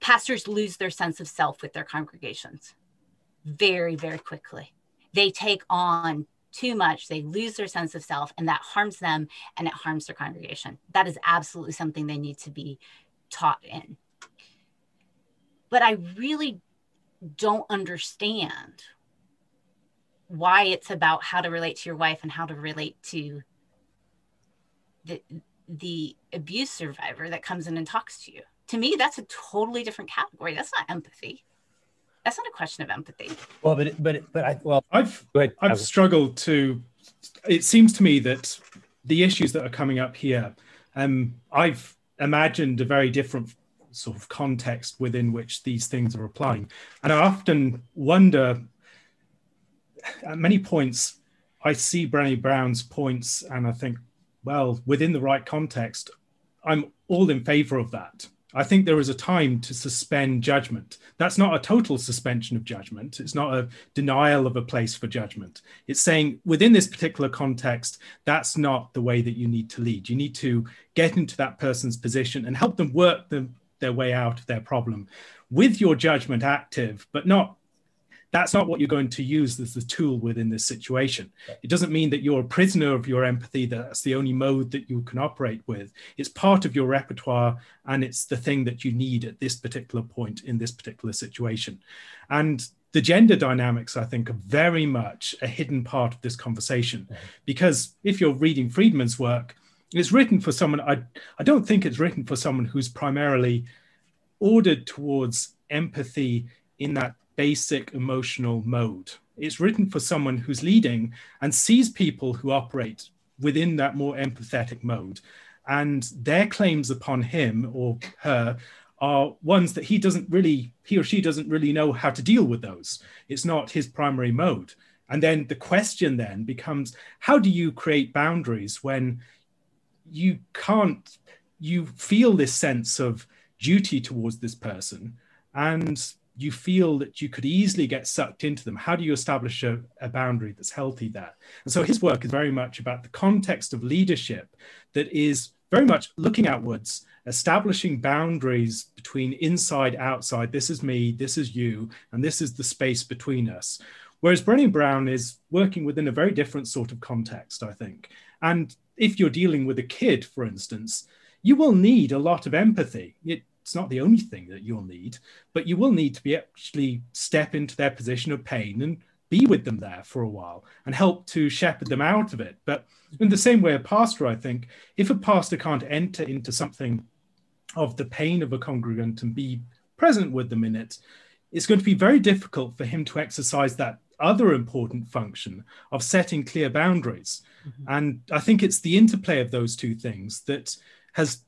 pastors lose their sense of self with their congregations very very quickly. They take on too much they lose their sense of self and that harms them and it harms their congregation. That is absolutely something they need to be taught in. But i really don't understand why it's about how to relate to your wife and how to relate to the the abuse survivor that comes in and talks to you. To me, that's a totally different category. That's not empathy. That's not a question of empathy. Well, but but but I well I've I've struggled to. It seems to me that the issues that are coming up here, um, I've imagined a very different sort of context within which these things are applying. And I often wonder, at many points, I see Brené Brown's points and I think, well, within the right context, I'm all in favor of that. I think there is a time to suspend judgment. That's not a total suspension of judgment. It's not a denial of a place for judgment. It's saying within this particular context, that's not the way that you need to lead. You need to get into that person's position and help them work them their way out of their problem with your judgment active, but not that's not what you're going to use as the tool within this situation. It doesn't mean that you're a prisoner of your empathy, that's the only mode that you can operate with. It's part of your repertoire and it's the thing that you need at this particular point in this particular situation. And the gender dynamics, I think, are very much a hidden part of this conversation. Mm-hmm. Because if you're reading Friedman's work, it's written for someone I, I don't think it's written for someone who's primarily ordered towards empathy in that basic emotional mode. It's written for someone who's leading and sees people who operate within that more empathetic mode. And their claims upon him or her are ones that he doesn't really he or she doesn't really know how to deal with those. It's not his primary mode. And then the question then becomes how do you create boundaries when you can't you feel this sense of duty towards this person and you feel that you could easily get sucked into them. How do you establish a, a, boundary that's healthy there? And so his work is very much about the context of leadership that is very much looking outwards establishing boundaries between inside outside this is me this is you and this is the space between us. Whereas Brené Brown is working within a very different sort of context i think. And if you're dealing with a kid, for instance, you will need a lot of empathy. It's not the only thing that you'll need, but you will need to be actually step into their position of pain and be with them there for a while and help to shepherd them out of it. But in the same way, a pastor, I think, if a pastor can't enter into something of the pain of a congregant and be present with them in it, it's going to be very difficult for him to exercise that other important function of setting clear boundaries. Mm-hmm. And I think it's the interplay of those two things that has,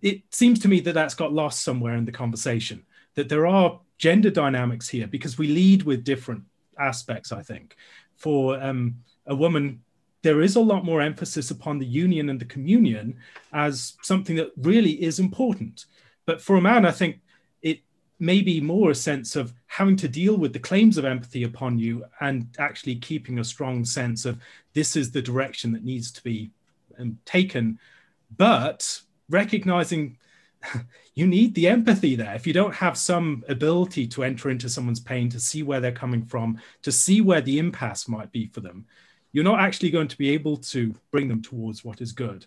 it seems to me that that's got lost somewhere in the conversation, that there are gender dynamics here because we lead with different aspects, I think. For um, a woman, there is a lot more emphasis upon the union and the communion as something that really is important. But for a man, I think maybe more a sense of having to deal with the claims of empathy upon you and actually keeping a strong sense of this is the direction that needs to be um, taken. But recognizing *laughs* you need the empathy there. If you don't have some ability to enter into someone's pain to see where they're coming from to see where the impasse might be for them you're not actually going to be able to bring them towards what is good.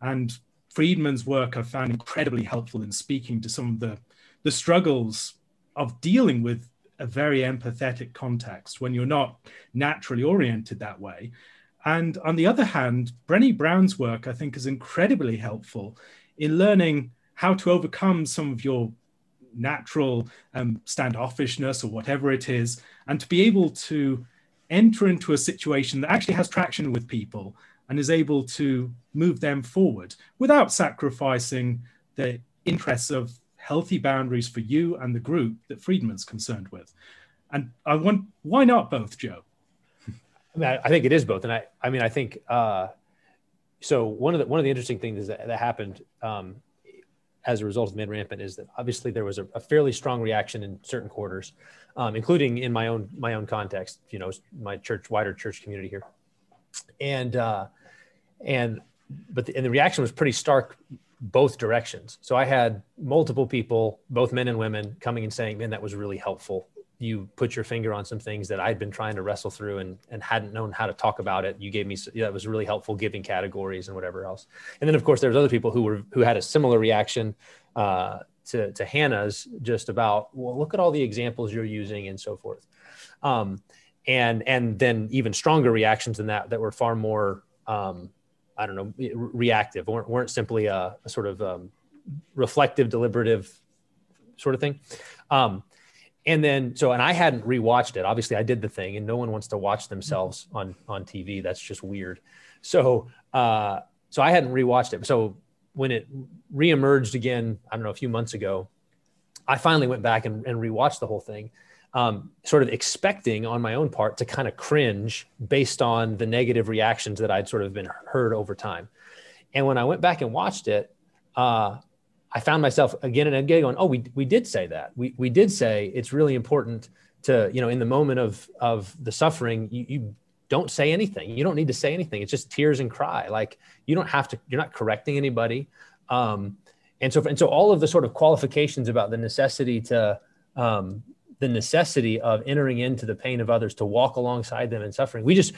And friedman's work i've found incredibly helpful in speaking to some of the the struggles of dealing with a very empathetic context when you're not naturally oriented that way. And on the other hand, Brené Brown's work, I think, is incredibly helpful in learning how to overcome some of your natural um, standoffishness or whatever it is, and to be able to enter into a situation that actually has traction with people and is able to move them forward without sacrificing the interests of healthy boundaries for you and the group that Friedman's concerned with. And I want, why not both, Joe? *laughs* I, mean, I think it is both. And I, I mean, I think, uh, so one of the, one of the interesting things that, that happened um, as a result of Man Rampant is that obviously there was a, a fairly strong reaction in certain quarters, um, including in my own, my own context, you know, my church, wider church community here. And, uh, and, but the, and the reaction was pretty stark both directions. So I had multiple people, both men and women, coming and saying, "Man, that was really helpful. You put your finger on some things that I'd been trying to wrestle through and and hadn't known how to talk about it. You gave me that was really helpful, giving categories and whatever else. And then of course there was other people who were who had a similar reaction uh, to to Hannah's, just about well, look at all the examples you're using and so forth. Um, and and then even stronger reactions than that that were far more um, I don't know, reactive, weren't, weren't simply a, a sort of um, reflective, deliberative sort of thing. Um, and then, so, and I hadn't rewatched it. Obviously, I did the thing, and no one wants to watch themselves on on TV. That's just weird. So, uh, so I hadn't rewatched it. So when it reemerged again, I don't know, a few months ago, I finally went back and, and rewatched the whole thing um, sort of expecting on my own part to kind of cringe based on the negative reactions that I'd sort of been heard over time. And when I went back and watched it, uh, I found myself again and again going, "Oh, we we did say that. We we did say it's really important to you know in the moment of of the suffering, you, you don't say anything. You don't need to say anything. It's just tears and cry. Like you don't have to. You're not correcting anybody. Um, and so and so all of the sort of qualifications about the necessity to um, the necessity of entering into the pain of others to walk alongside them in suffering. We just,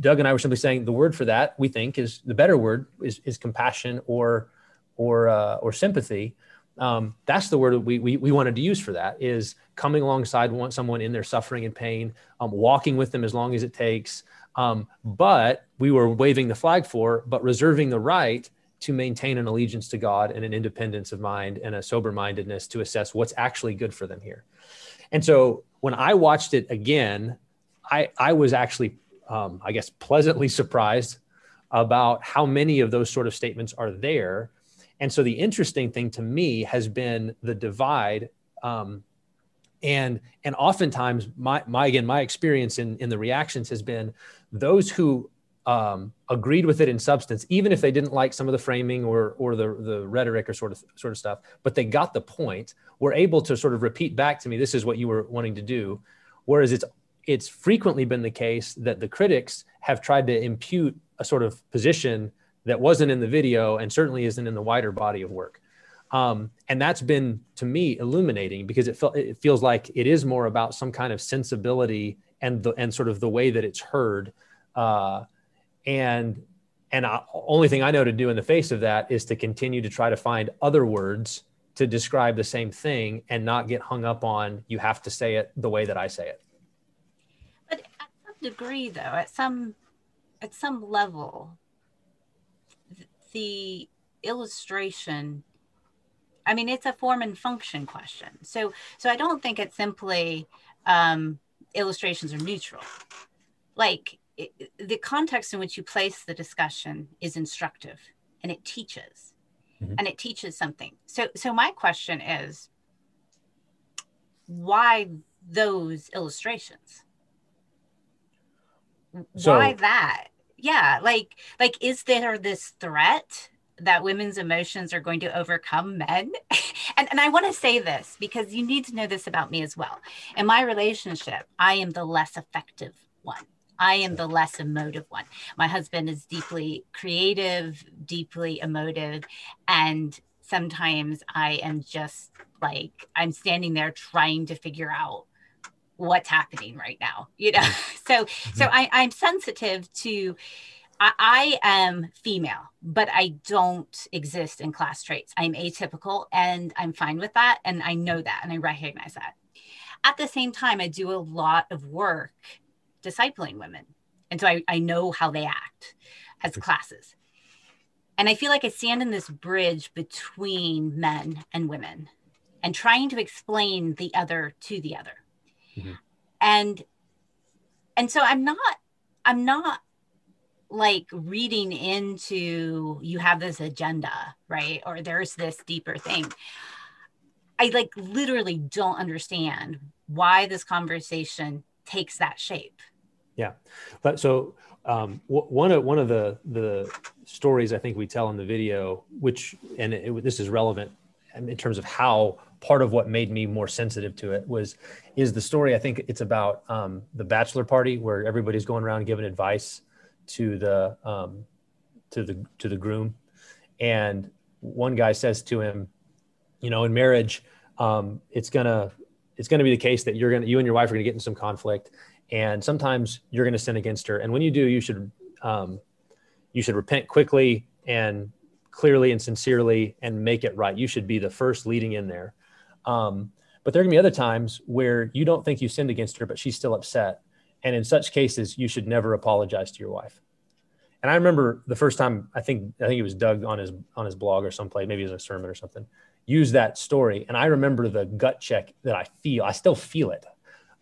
Doug and I were simply saying the word for that we think is the better word is, is compassion or or uh, or sympathy. Um, that's the word we, we we wanted to use for that is coming alongside one, someone in their suffering and pain, um, walking with them as long as it takes. Um, but we were waving the flag for, but reserving the right to maintain an allegiance to God and an independence of mind and a sober mindedness to assess what's actually good for them here. And so when I watched it again, I, I was actually, um, I guess, pleasantly surprised about how many of those sort of statements are there. And so the interesting thing to me has been the divide. Um, and and oftentimes my, my again my experience in, in the reactions has been those who um, agreed with it in substance, even if they didn't like some of the framing or or the the rhetoric or sort of sort of stuff, but they got the point. Were able to sort of repeat back to me, "This is what you were wanting to do," whereas it's it's frequently been the case that the critics have tried to impute a sort of position that wasn't in the video and certainly isn't in the wider body of work. Um, and that's been to me illuminating because it, felt it feels like it is more about some kind of sensibility and the and sort of the way that it's heard uh, and and I, only thing I know to do in the face of that is to continue to try to find other words to describe the same thing and not get hung up on you have to say it the way that I say it. But at some degree, though, at some at some level, the illustration i mean it's a form and function question so so i don't think it's simply um, illustrations are neutral like it, the context in which you place the discussion is instructive and it teaches mm-hmm. and it teaches something so so my question is why those illustrations so, why that yeah like like is there this threat that women's emotions are going to overcome men. *laughs* and, and I want to say this because you need to know this about me as well. In my relationship, I am the less effective one. I am the less emotive one. My husband is deeply creative, deeply emotive, and sometimes I am just like I'm standing there trying to figure out what's happening right now. You know, so *laughs* so mm-hmm. I, I'm sensitive to I, I am female, but I don't exist in class traits. I'm atypical and I'm fine with that. And I know that and I recognize that. At the same time, I do a lot of work discipling women. And so I, I know how they act as classes. And I feel like I stand in this bridge between men and women and trying to explain the other to the other. Mm-hmm. And and so I'm not I'm not like reading into you have this agenda, right? Or there's this deeper thing. I like literally don't understand why this conversation takes that shape. Yeah. But so um, one of one of the the stories I think we tell in the video, which and it, this is relevant in terms of how part of what made me more sensitive to it was is the story. I think it's about um, the bachelor party where everybody's going around giving advice to the um, to the to the groom, and one guy says to him, you know, in marriage, um, it's gonna it's gonna be the case that you're gonna you and your wife are gonna get in some conflict, and sometimes you're gonna sin against her, and when you do, you should um, you should repent quickly and clearly and sincerely and make it right. You should be the first leading in there. Um, but there are gonna be other times where you don't think you sinned against her, but she's still upset. And in such cases, you should never apologize to your wife. And I remember the first time I think I think it was Doug on his on his blog or someplace, maybe it was a sermon or something, used that story. And I remember the gut check that I feel. I still feel it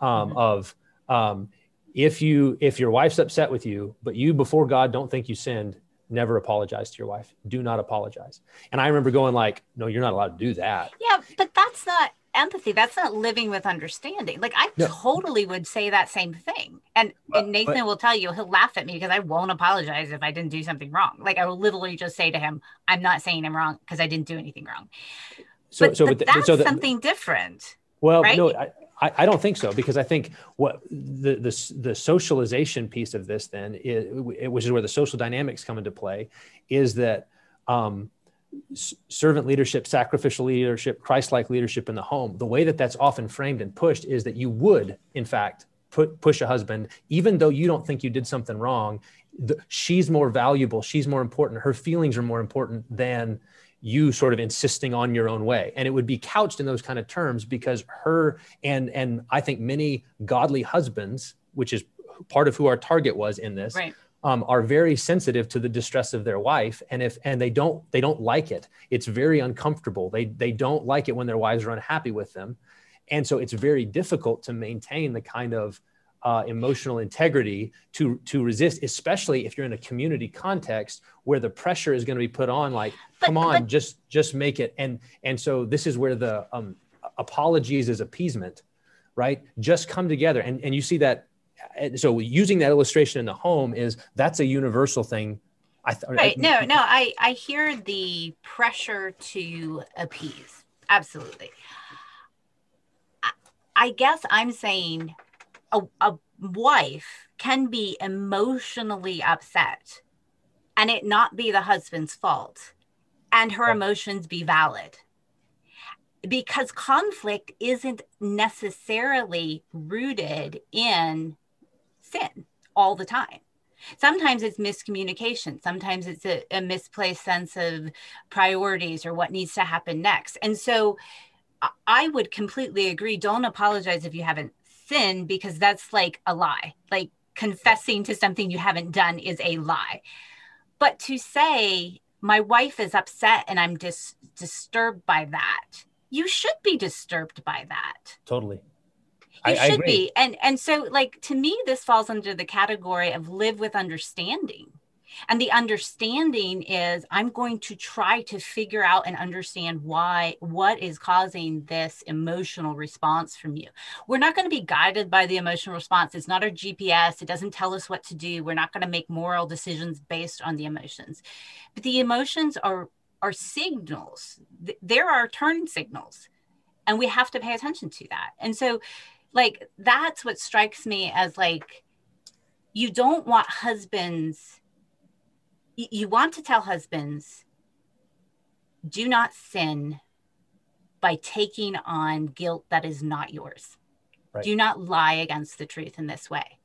um, mm-hmm. of um, if you if your wife's upset with you, but you before God don't think you sinned, never apologize to your wife. Do not apologize. And I remember going like, no, you're not allowed to do that. Yeah, but that's not empathy that's not living with understanding like i no. totally would say that same thing and and nathan but, will tell you he'll laugh at me because i won't apologize if i didn't do something wrong like i will literally just say to him i'm not saying i'm wrong because i didn't do anything wrong so but, so but, that's so something different well right? no I, I, don't think so because I think what the, the the socialization piece of this then is, which is where the social dynamics come into play, is that um, servant leadership, sacrificial leadership, Christ-like leadership in the home, the way that that's often framed and pushed is that you would, in fact, put push a husband, even though you don't think you did something wrong. The, she's more valuable. She's more important. Her feelings are more important than you sort of insisting on your own way. And it would be couched in those kind of terms because her and and i think many godly husbands which is part of who our target was in this right. um, are very sensitive to the distress of their wife. And if and they don't they don't like it. It's very uncomfortable. They they don't like it when their wives are unhappy with them. And so it's very difficult to maintain the kind of uh, emotional integrity to to resist especially if you're in a community context where the pressure is going to be put on like but, come on but, just just make it and and so this is where the um, apologies is appeasement right just come together and and you see that so using that illustration in the home is that's a universal thing I th- right. No, no, *laughs* I, I hear the pressure to appease. Absolutely. I, I guess I'm saying a, a wife can be emotionally upset and it not be the husband's fault and her emotions be valid because conflict isn't necessarily rooted in sin all the time. Sometimes it's miscommunication. Sometimes it's a, a, misplaced sense of priorities or what needs to happen next. And so I would completely agree. Don't apologize if you haven't sinned because that's like a lie. Like confessing to something you haven't done is a lie. But to say, my wife is upset and I'm dis- disturbed by that, you should be disturbed by that. Totally. You I, should I be. And and so like to me this falls under the category of live with understanding. And the understanding is I'm going to try to figure out and understand why, what is causing this emotional response from you. We're not going to be guided by the emotional response. It's not our GPS. It doesn't tell us what to do. We're not going to make moral decisions based on the emotions. But the emotions are are signals. There are turn signals. And we have to pay attention to that. And so like that's what strikes me as like you don't want husbands you want to tell husbands do not sin by taking on guilt that is not yours. Right. do not lie against the truth in this way.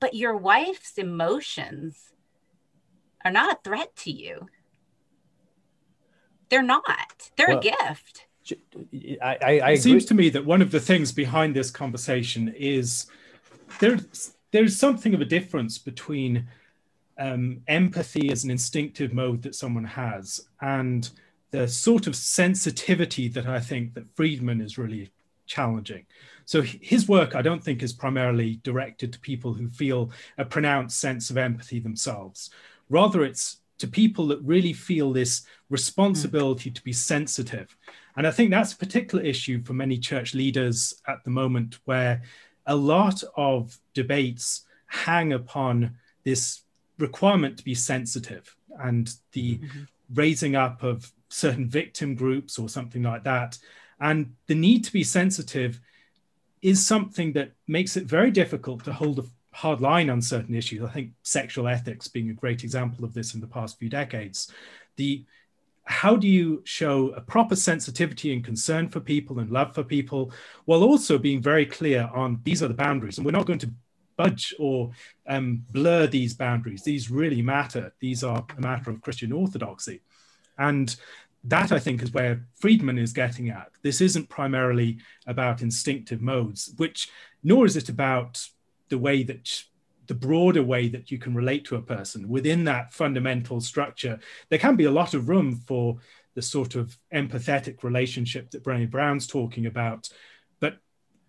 But your wife's emotions are not a threat to you. They're not. They're well, a gift I, I, I it seems to me that one of the things behind this conversation is there's there's something of a difference between um, empathy is an instinctive mode that someone has and the sort of sensitivity that I think that Friedman is really challenging. So his work, I don't think, is primarily directed to people who feel a pronounced sense of empathy themselves. Rather, it's to people that really feel this responsibility to be sensitive and I think that's a particular issue for many church leaders at the moment, where a lot of debates hang upon this requirement to be sensitive and the mm-hmm. raising up of certain victim groups or something like that. And the need to be sensitive is something that makes it very difficult to hold a hard line on certain issues. I think sexual ethics being a great example of this in the past few decades. The how do you show a proper sensitivity and concern for people and love for people while also being very clear on these are the boundaries and we're not going to budge or um, blur these boundaries. These really matter. These are a matter of christian orthodoxy. And that i think is where friedman is getting at. This isn't primarily about instinctive modes which nor is it about the way that the broader way that you can relate to a person. Within that fundamental structure, there can be a lot of room for the sort of empathetic relationship that Brené Brown's talking about. But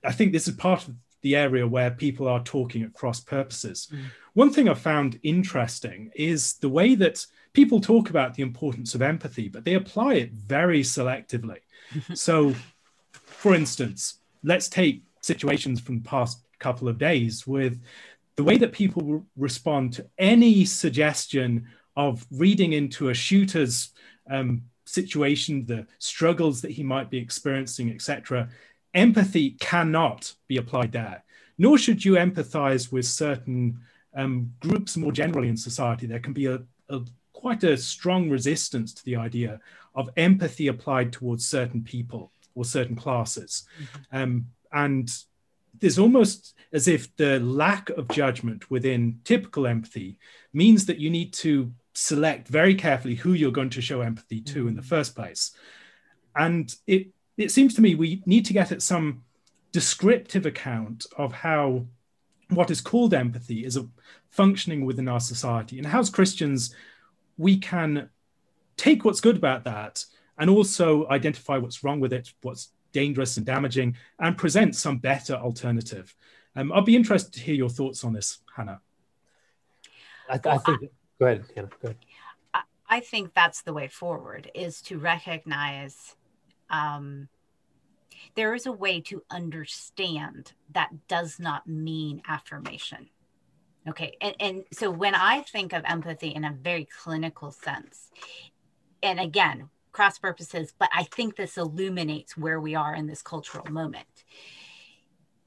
I think this is part of the area where people are talking at cross purposes. Mm. One thing I've found interesting is the way that people talk about the importance of empathy, but they apply it very selectively. *laughs* so, for instance, let's take situations from the past couple of days with the way that people respond to any suggestion of reading into a shooter's um, situation, the struggles that he might be experiencing, etc., empathy cannot be applied there. Nor should you empathize with certain um, groups more generally in society. There can be a, a quite a strong resistance to the idea of empathy applied towards certain people or certain classes. Mm-hmm. Um, and there's almost as if the lack of judgment within typical empathy means that you need to select very carefully who you're going to show empathy to mm-hmm. in the mm. first place. And it it seems to me we need to get at some descriptive account of how what is called empathy is a functioning within our society and how as Christians we can take what's good about that and also identify what's wrong with it, what's dangerous and damaging, and present some better alternative. Um, I'll be interested to hear your thoughts on this, Hannah. I, th- well, I think. I, go ahead, Hannah. Go ahead. I think that's the way forward: is to recognize um, there is a way to understand that does not mean affirmation. Okay, and, and so when I think of empathy in a very clinical sense, and again, cross purposes, but I think this illuminates where we are in this cultural moment.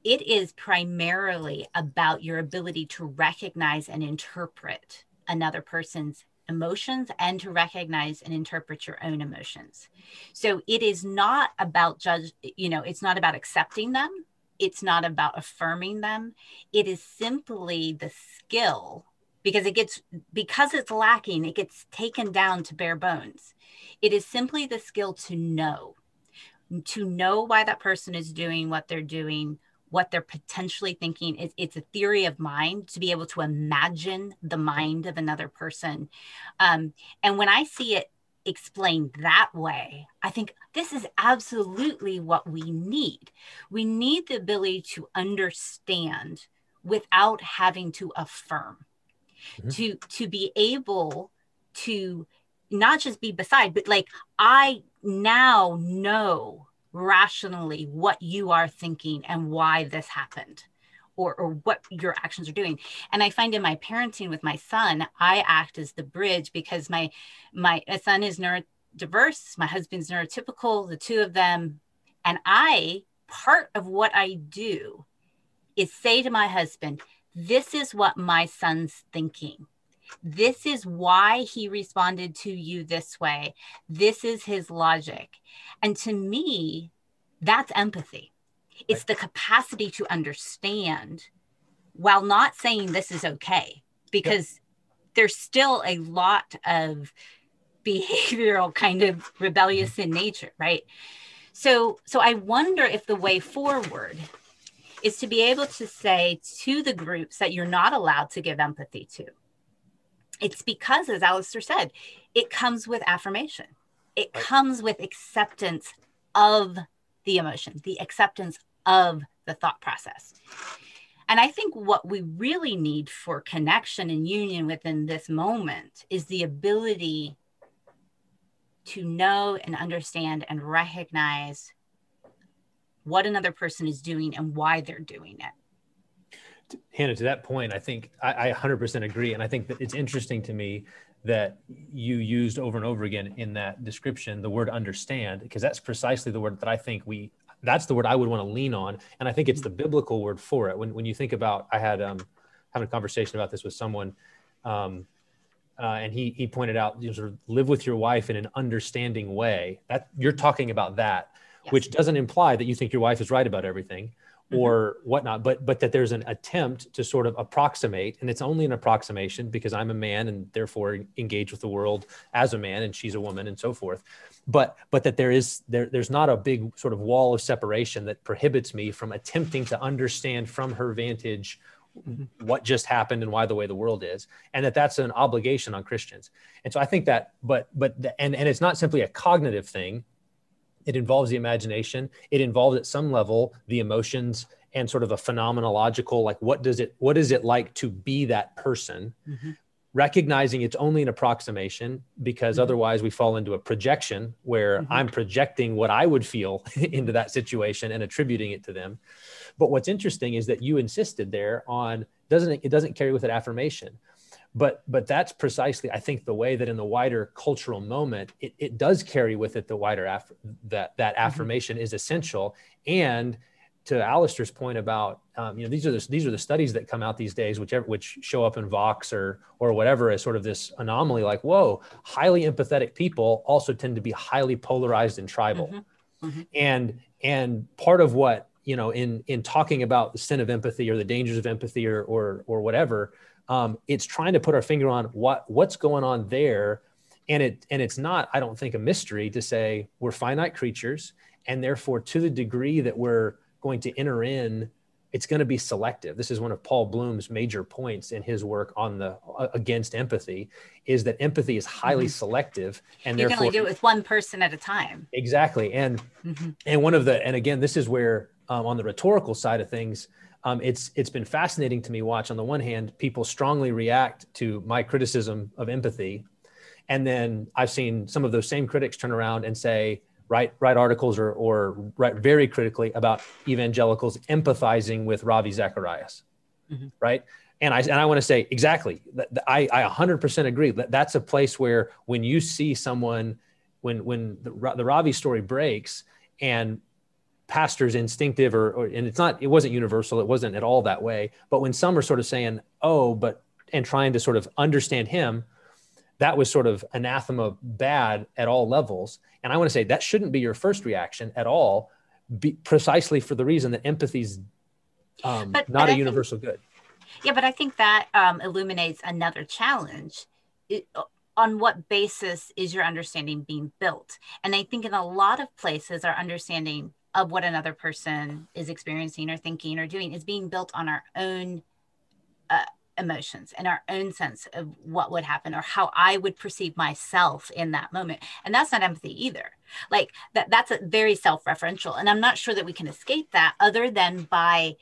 It is primarily about your ability to recognize and interpret another person's emotions and to recognize and interpret your own emotions. So it is not about judge, you know, it's not about accepting them. It's not about affirming them. It is simply the skill because it gets because it's lacking it gets taken down to bare bones it is simply the skill to know to know why that person is doing what they're doing what they're potentially thinking. It's, it's a theory of mind to be able to imagine the mind of another person. Um, and when i see it explained that way i think this is absolutely what we need. We need the ability to understand without having to affirm mm-hmm. to to be able to not just be beside but like i now know rationally what you are thinking and why this happened or, or what your actions are doing. And i find in my parenting with my son i act as the bridge because my my, son is neurodiverse my husband's neurotypical the two of them. And i part of what i do is say to my husband this is what my son's thinking this is why he responded to you this way. This is his logic. And to me, that's empathy. It's the capacity to understand while not saying this is okay, because yep. there's still a lot of behavioral kind of rebellious in nature, right? So, so I wonder if the way forward is to be able to say to the groups that you're not allowed to give empathy to it's because, as Alistair said, it comes with affirmation. It right. comes with acceptance of the emotion, the acceptance of the thought process. And I think what we really need for connection and union within this moment is the ability to know and understand and recognize what another person is doing and why they're doing it. Hannah, to that point, I think I, I 100% agree. And I think that it's interesting to me that you used over and over again in that description the word understand, because that's precisely the word that I think we, that's the word I would want to lean on. And I think it's the biblical word for it. When, when you think about, I had um, having a conversation about this with someone, um, uh, and he he pointed out you know, sort of live with your wife in an understanding way. That you're talking about that, yes. which doesn't imply that you think your wife is right about everything. Or whatnot, but but that there's an attempt to sort of approximate, and it's only an approximation because I'm a man and therefore engage with the world as a man, and she's a woman, and so forth. But but that there is there there's not a big sort of wall of separation that prohibits me from attempting to understand from her vantage mm-hmm. what just happened and why the way the world is and that that's an obligation on christians and so i think that but but the, and and it's not simply a cognitive thing it involves the imagination it involves at some level the emotions and sort of a phenomenological like what does it what is it like to be that person mm-hmm. recognizing it's only an approximation because mm-hmm. otherwise we fall into a projection where mm-hmm. i'm projecting what i would feel *laughs* into that situation and attributing it to them but what's interesting is that you insisted there on doesn't it, it doesn't carry with it affirmation but but that's precisely i think the way that in the wider cultural moment it, it does carry with it the wider aff- that that mm-hmm. affirmation is essential and to Alistair's point about um, you know these are the, these are the studies that come out these days which which show up in Vox or or whatever as sort of this anomaly like whoa highly empathetic people also tend to be highly polarized and tribal mm-hmm. Mm-hmm. and and part of what you know in in talking about the sin of empathy or the dangers of empathy or or or whatever um, it's trying to put our finger on what what's going on there and it and it's not i don't think a mystery to say we're finite creatures and therefore to the degree that we're going to enter in it's going to be selective this is one of paul bloom's major points in his work on the uh, against empathy is that empathy is highly mm-hmm. selective and you therefore can only do it with one person at a time exactly and mm-hmm. and one of the and again this is where um, on the rhetorical side of things um, it's it's been fascinating to me watch on the one hand people strongly react to my criticism of empathy and then i've seen some of those same critics turn around and say write write articles or or write very critically about evangelicals empathizing with ravi zacharias mm-hmm. right and I and I want to say exactly. I I 100% agree. That that's a place where when you see someone, when when the, the Ravi story breaks, and pastor's instinctive or, or and it's not it wasn't universal it wasn't at all that way but when some are sort of saying oh but and trying to sort of understand him that was sort of anathema bad at all levels and i want to say that shouldn't be your first reaction at all be, precisely for the reason that empathy is um, but, not but a universal think, good Yeah, but I think that um, illuminates another challenge. It, on what basis is your understanding being built? And I think in a lot of places, our understanding of what another person is experiencing or thinking or doing is being built on our own uh, emotions and our own sense of what would happen or how I would perceive myself in that moment. And that's not empathy either. Like that that's a very self-referential. And I'm not sure that we can escape that other than by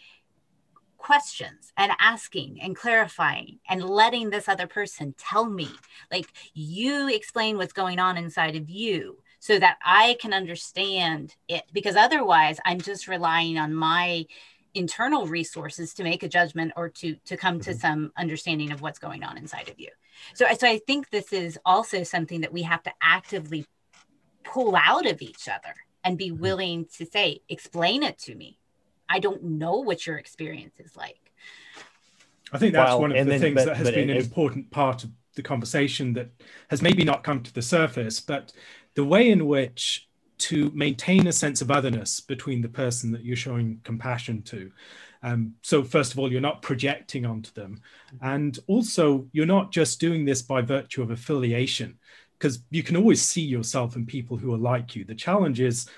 questions and asking and clarifying and letting this other person tell me like you explain what's going on inside of you so that I can understand it because otherwise I'm just relying on my internal resources to make a judgment or to to come to mm-hmm. some understanding of what's going on inside of you. So so I think this is also something that we have to actively pull out of each other and be mm-hmm. willing to say explain it to me I don't know what your experience is like. I think that's well, one of the then, things but, that has been an important part of the conversation that has maybe not come to the surface, but the way in which to maintain a sense of otherness between the person that you're showing compassion to. Um, so, first of all, you're not projecting onto them. And also, you're not just doing this by virtue of affiliation, because you can always see yourself in people who are like you. The challenge is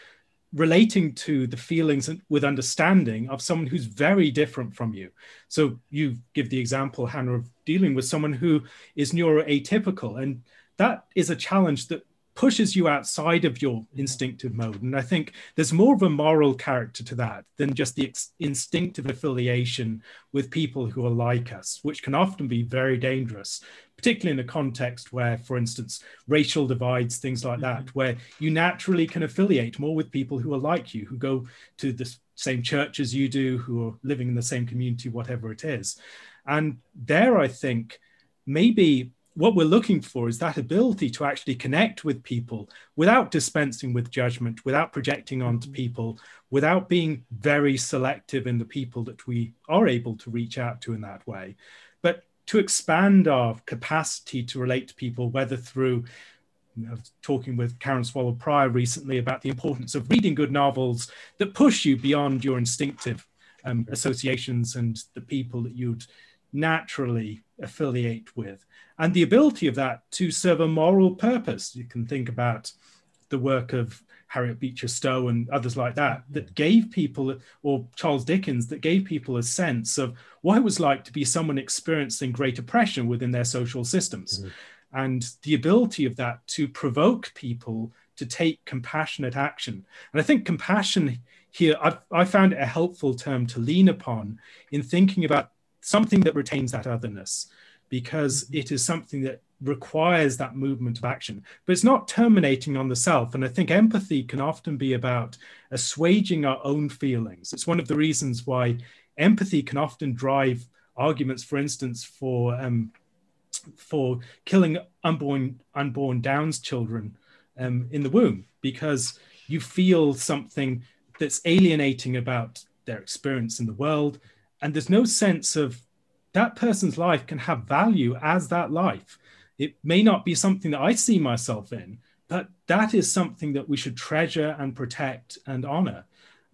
relating to the feelings with understanding of someone who's very different from you. So you give the example, Hannah, of dealing with someone who is neuroatypical. And that is a challenge that pushes you outside of your instinctive mode. And I think there's more of a moral character to that than just the ex- instinctive affiliation with people who are like us, which can often be very dangerous, particularly in a context where, for instance, racial divides, things like that, mm-hmm. where you naturally can affiliate more with people who are like you, who go to the same church as you do, who are living in the same community, whatever it is. And there, I think, maybe what we're looking for is that ability to actually connect with people without dispensing with judgment, without projecting onto mm-hmm. people, without being very selective in the people that we are able to reach out to in that way, but to expand our capacity to relate to people, whether through I was talking with Karen Swallow Prior recently about the importance of reading good novels that push you beyond your instinctive um, associations and the people that you'd naturally affiliate with and the ability of that to serve a moral purpose. You can think about the work of Harriet Beecher Stowe and others like that, that gave people, or Charles Dickens, that gave people a sense of what it was like to be someone experiencing great oppression within their social systems. Mm-hmm. And the ability of that to provoke people to take compassionate action. And I think compassion here, I've, I found it a helpful term to lean upon in thinking about something that retains that otherness because it is something that requires that movement of action. But it's not terminating on the self. And i think empathy can often be about assuaging our own feelings. It's one of the reasons why empathy can often drive arguments for instance for um, for killing unborn unborn downs children um, in the womb because you feel something that's alienating about their experience in the world and there's no sense of that person's life can have value as that life. It may not be something that I see myself in, but that is something that we should treasure and protect and honor.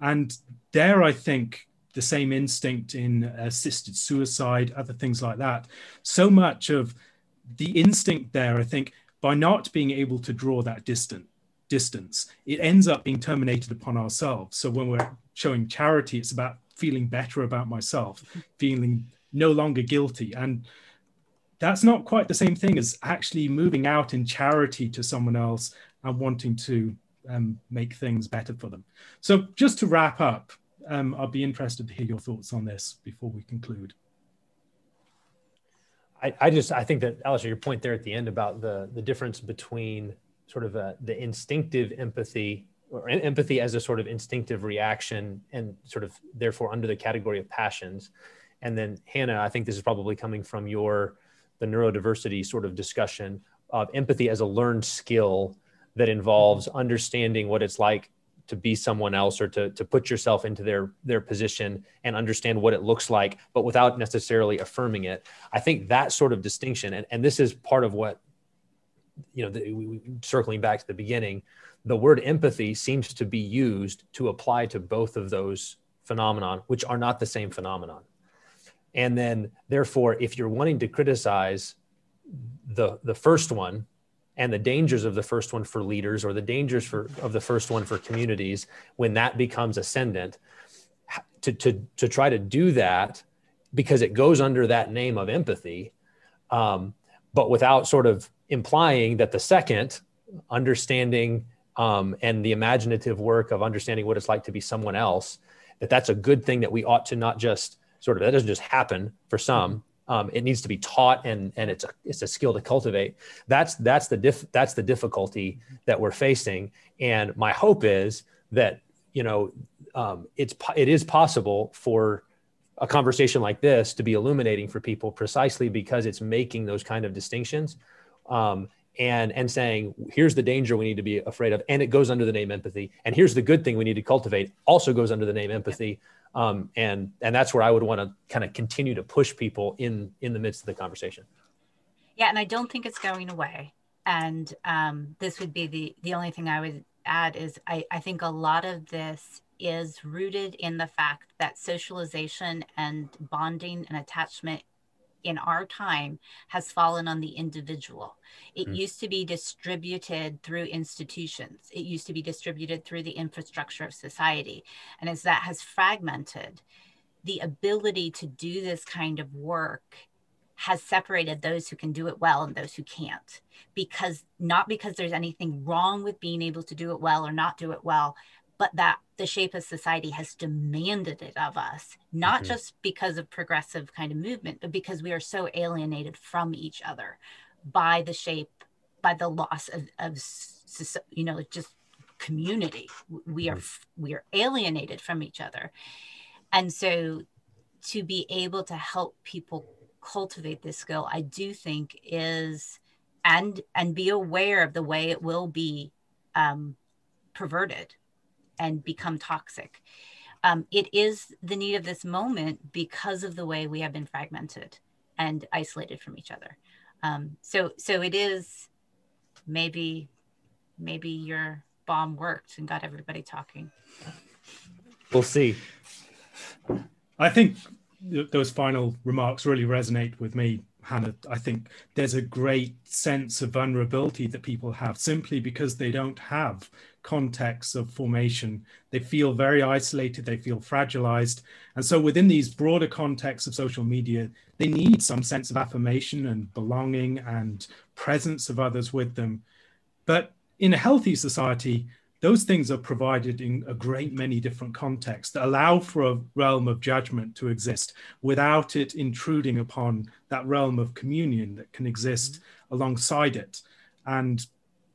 And there, I think the same instinct in assisted suicide, other things like that. So much of the instinct there, I think, by not being able to draw that distant distance, it ends up being terminated upon ourselves. So when we're showing charity, it's about feeling better about myself, feeling no longer guilty. And that's not quite the same thing as actually moving out in charity to someone else and wanting to um, make things better for them. So, just to wrap up, um, I'll be interested to hear your thoughts on this before we conclude. I, I just I think that Alistair, your point there at the end about the the difference between sort of a, uh, the instinctive empathy or empathy as a sort of instinctive reaction and sort of therefore under the category of passions. And then Hannah, I think this is probably coming from your the neurodiversity sort of discussion of empathy as a learned skill that involves understanding what it's like to be someone else or to, to put yourself into their their position and understand what it looks like but without necessarily affirming it. I think that sort of distinction and, and this is part of what you know the, circling back to the beginning the word empathy seems to be used to apply to both of those phenomenon which are not the same phenomenon. And then therefore if you're wanting to criticize the the first one and the dangers of the first one for leaders or the dangers for of the first one for communities when that becomes ascendant to to to try to do that because it goes under that name of empathy um, but without sort of implying that the second understanding um, and the imaginative work of understanding what it's like to be someone else that that's a good thing that we ought to not just sort of that doesn't just happen for some. Um, it needs to be taught and and it's a it's a skill to cultivate. That's that's the diff, that's the difficulty that we're facing. And my hope is that you know um, it's it is possible for a conversation like this to be illuminating for people precisely because it's making those kind of distinctions. Um, and and saying here's the danger we need to be afraid of and it goes under the name empathy and here's the good thing we need to cultivate also goes under the name empathy. Um, and and that's where i would want to kind of continue to push people in in the midst of the conversation. Yeah and i don't think it's going away. And um, this would be the the only thing i would add is I, I think a lot of this is rooted in the fact that socialization and bonding and attachment in our time has fallen on the individual. It mm. used to be distributed through institutions, it used to be distributed through the infrastructure of society. And as that has fragmented, the ability to do this kind of work has separated those who can do it well and those who can't because not because there's anything wrong with being able to do it well or not do it well but that the shape of society has demanded it of us, not mm-hmm. just because of progressive kind of movement, but because we are so alienated from each other by the shape, by the loss of, of you know, just community. We are mm-hmm. we are alienated from each other, and so to be able to help people cultivate this skill, I do think is and and be aware of the way it will be um, perverted and become toxic. Um, it is the need of this moment because of the way we have been fragmented and isolated from each other. Um, so, so it is maybe, maybe your bomb worked and got everybody talking. We'll see. I think those final remarks really resonate with me Hannah, I think there's a great sense of vulnerability that people have simply because they don't have contexts of formation. They feel very isolated, they feel fragilized. And so, within these broader contexts of social media, they need some sense of affirmation and belonging and presence of others with them. But in a healthy society, those things are provided in a great many different contexts that allow for a realm of judgment to exist without it intruding upon that realm of communion that can exist mm-hmm. alongside it. And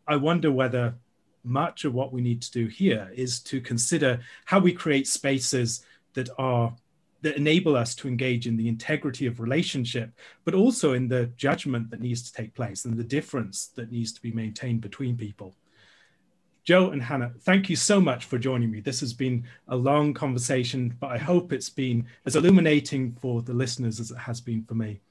I wonder whether much of what we need to do here is to consider how we create spaces that are that enable us to engage in the integrity of relationship, but also in the judgment that needs to take place and the difference that needs to be maintained between people. Joe and Hannah, thank you so much for joining me. This has been a long conversation, but I hope it's been as illuminating for the listeners as it has been for me.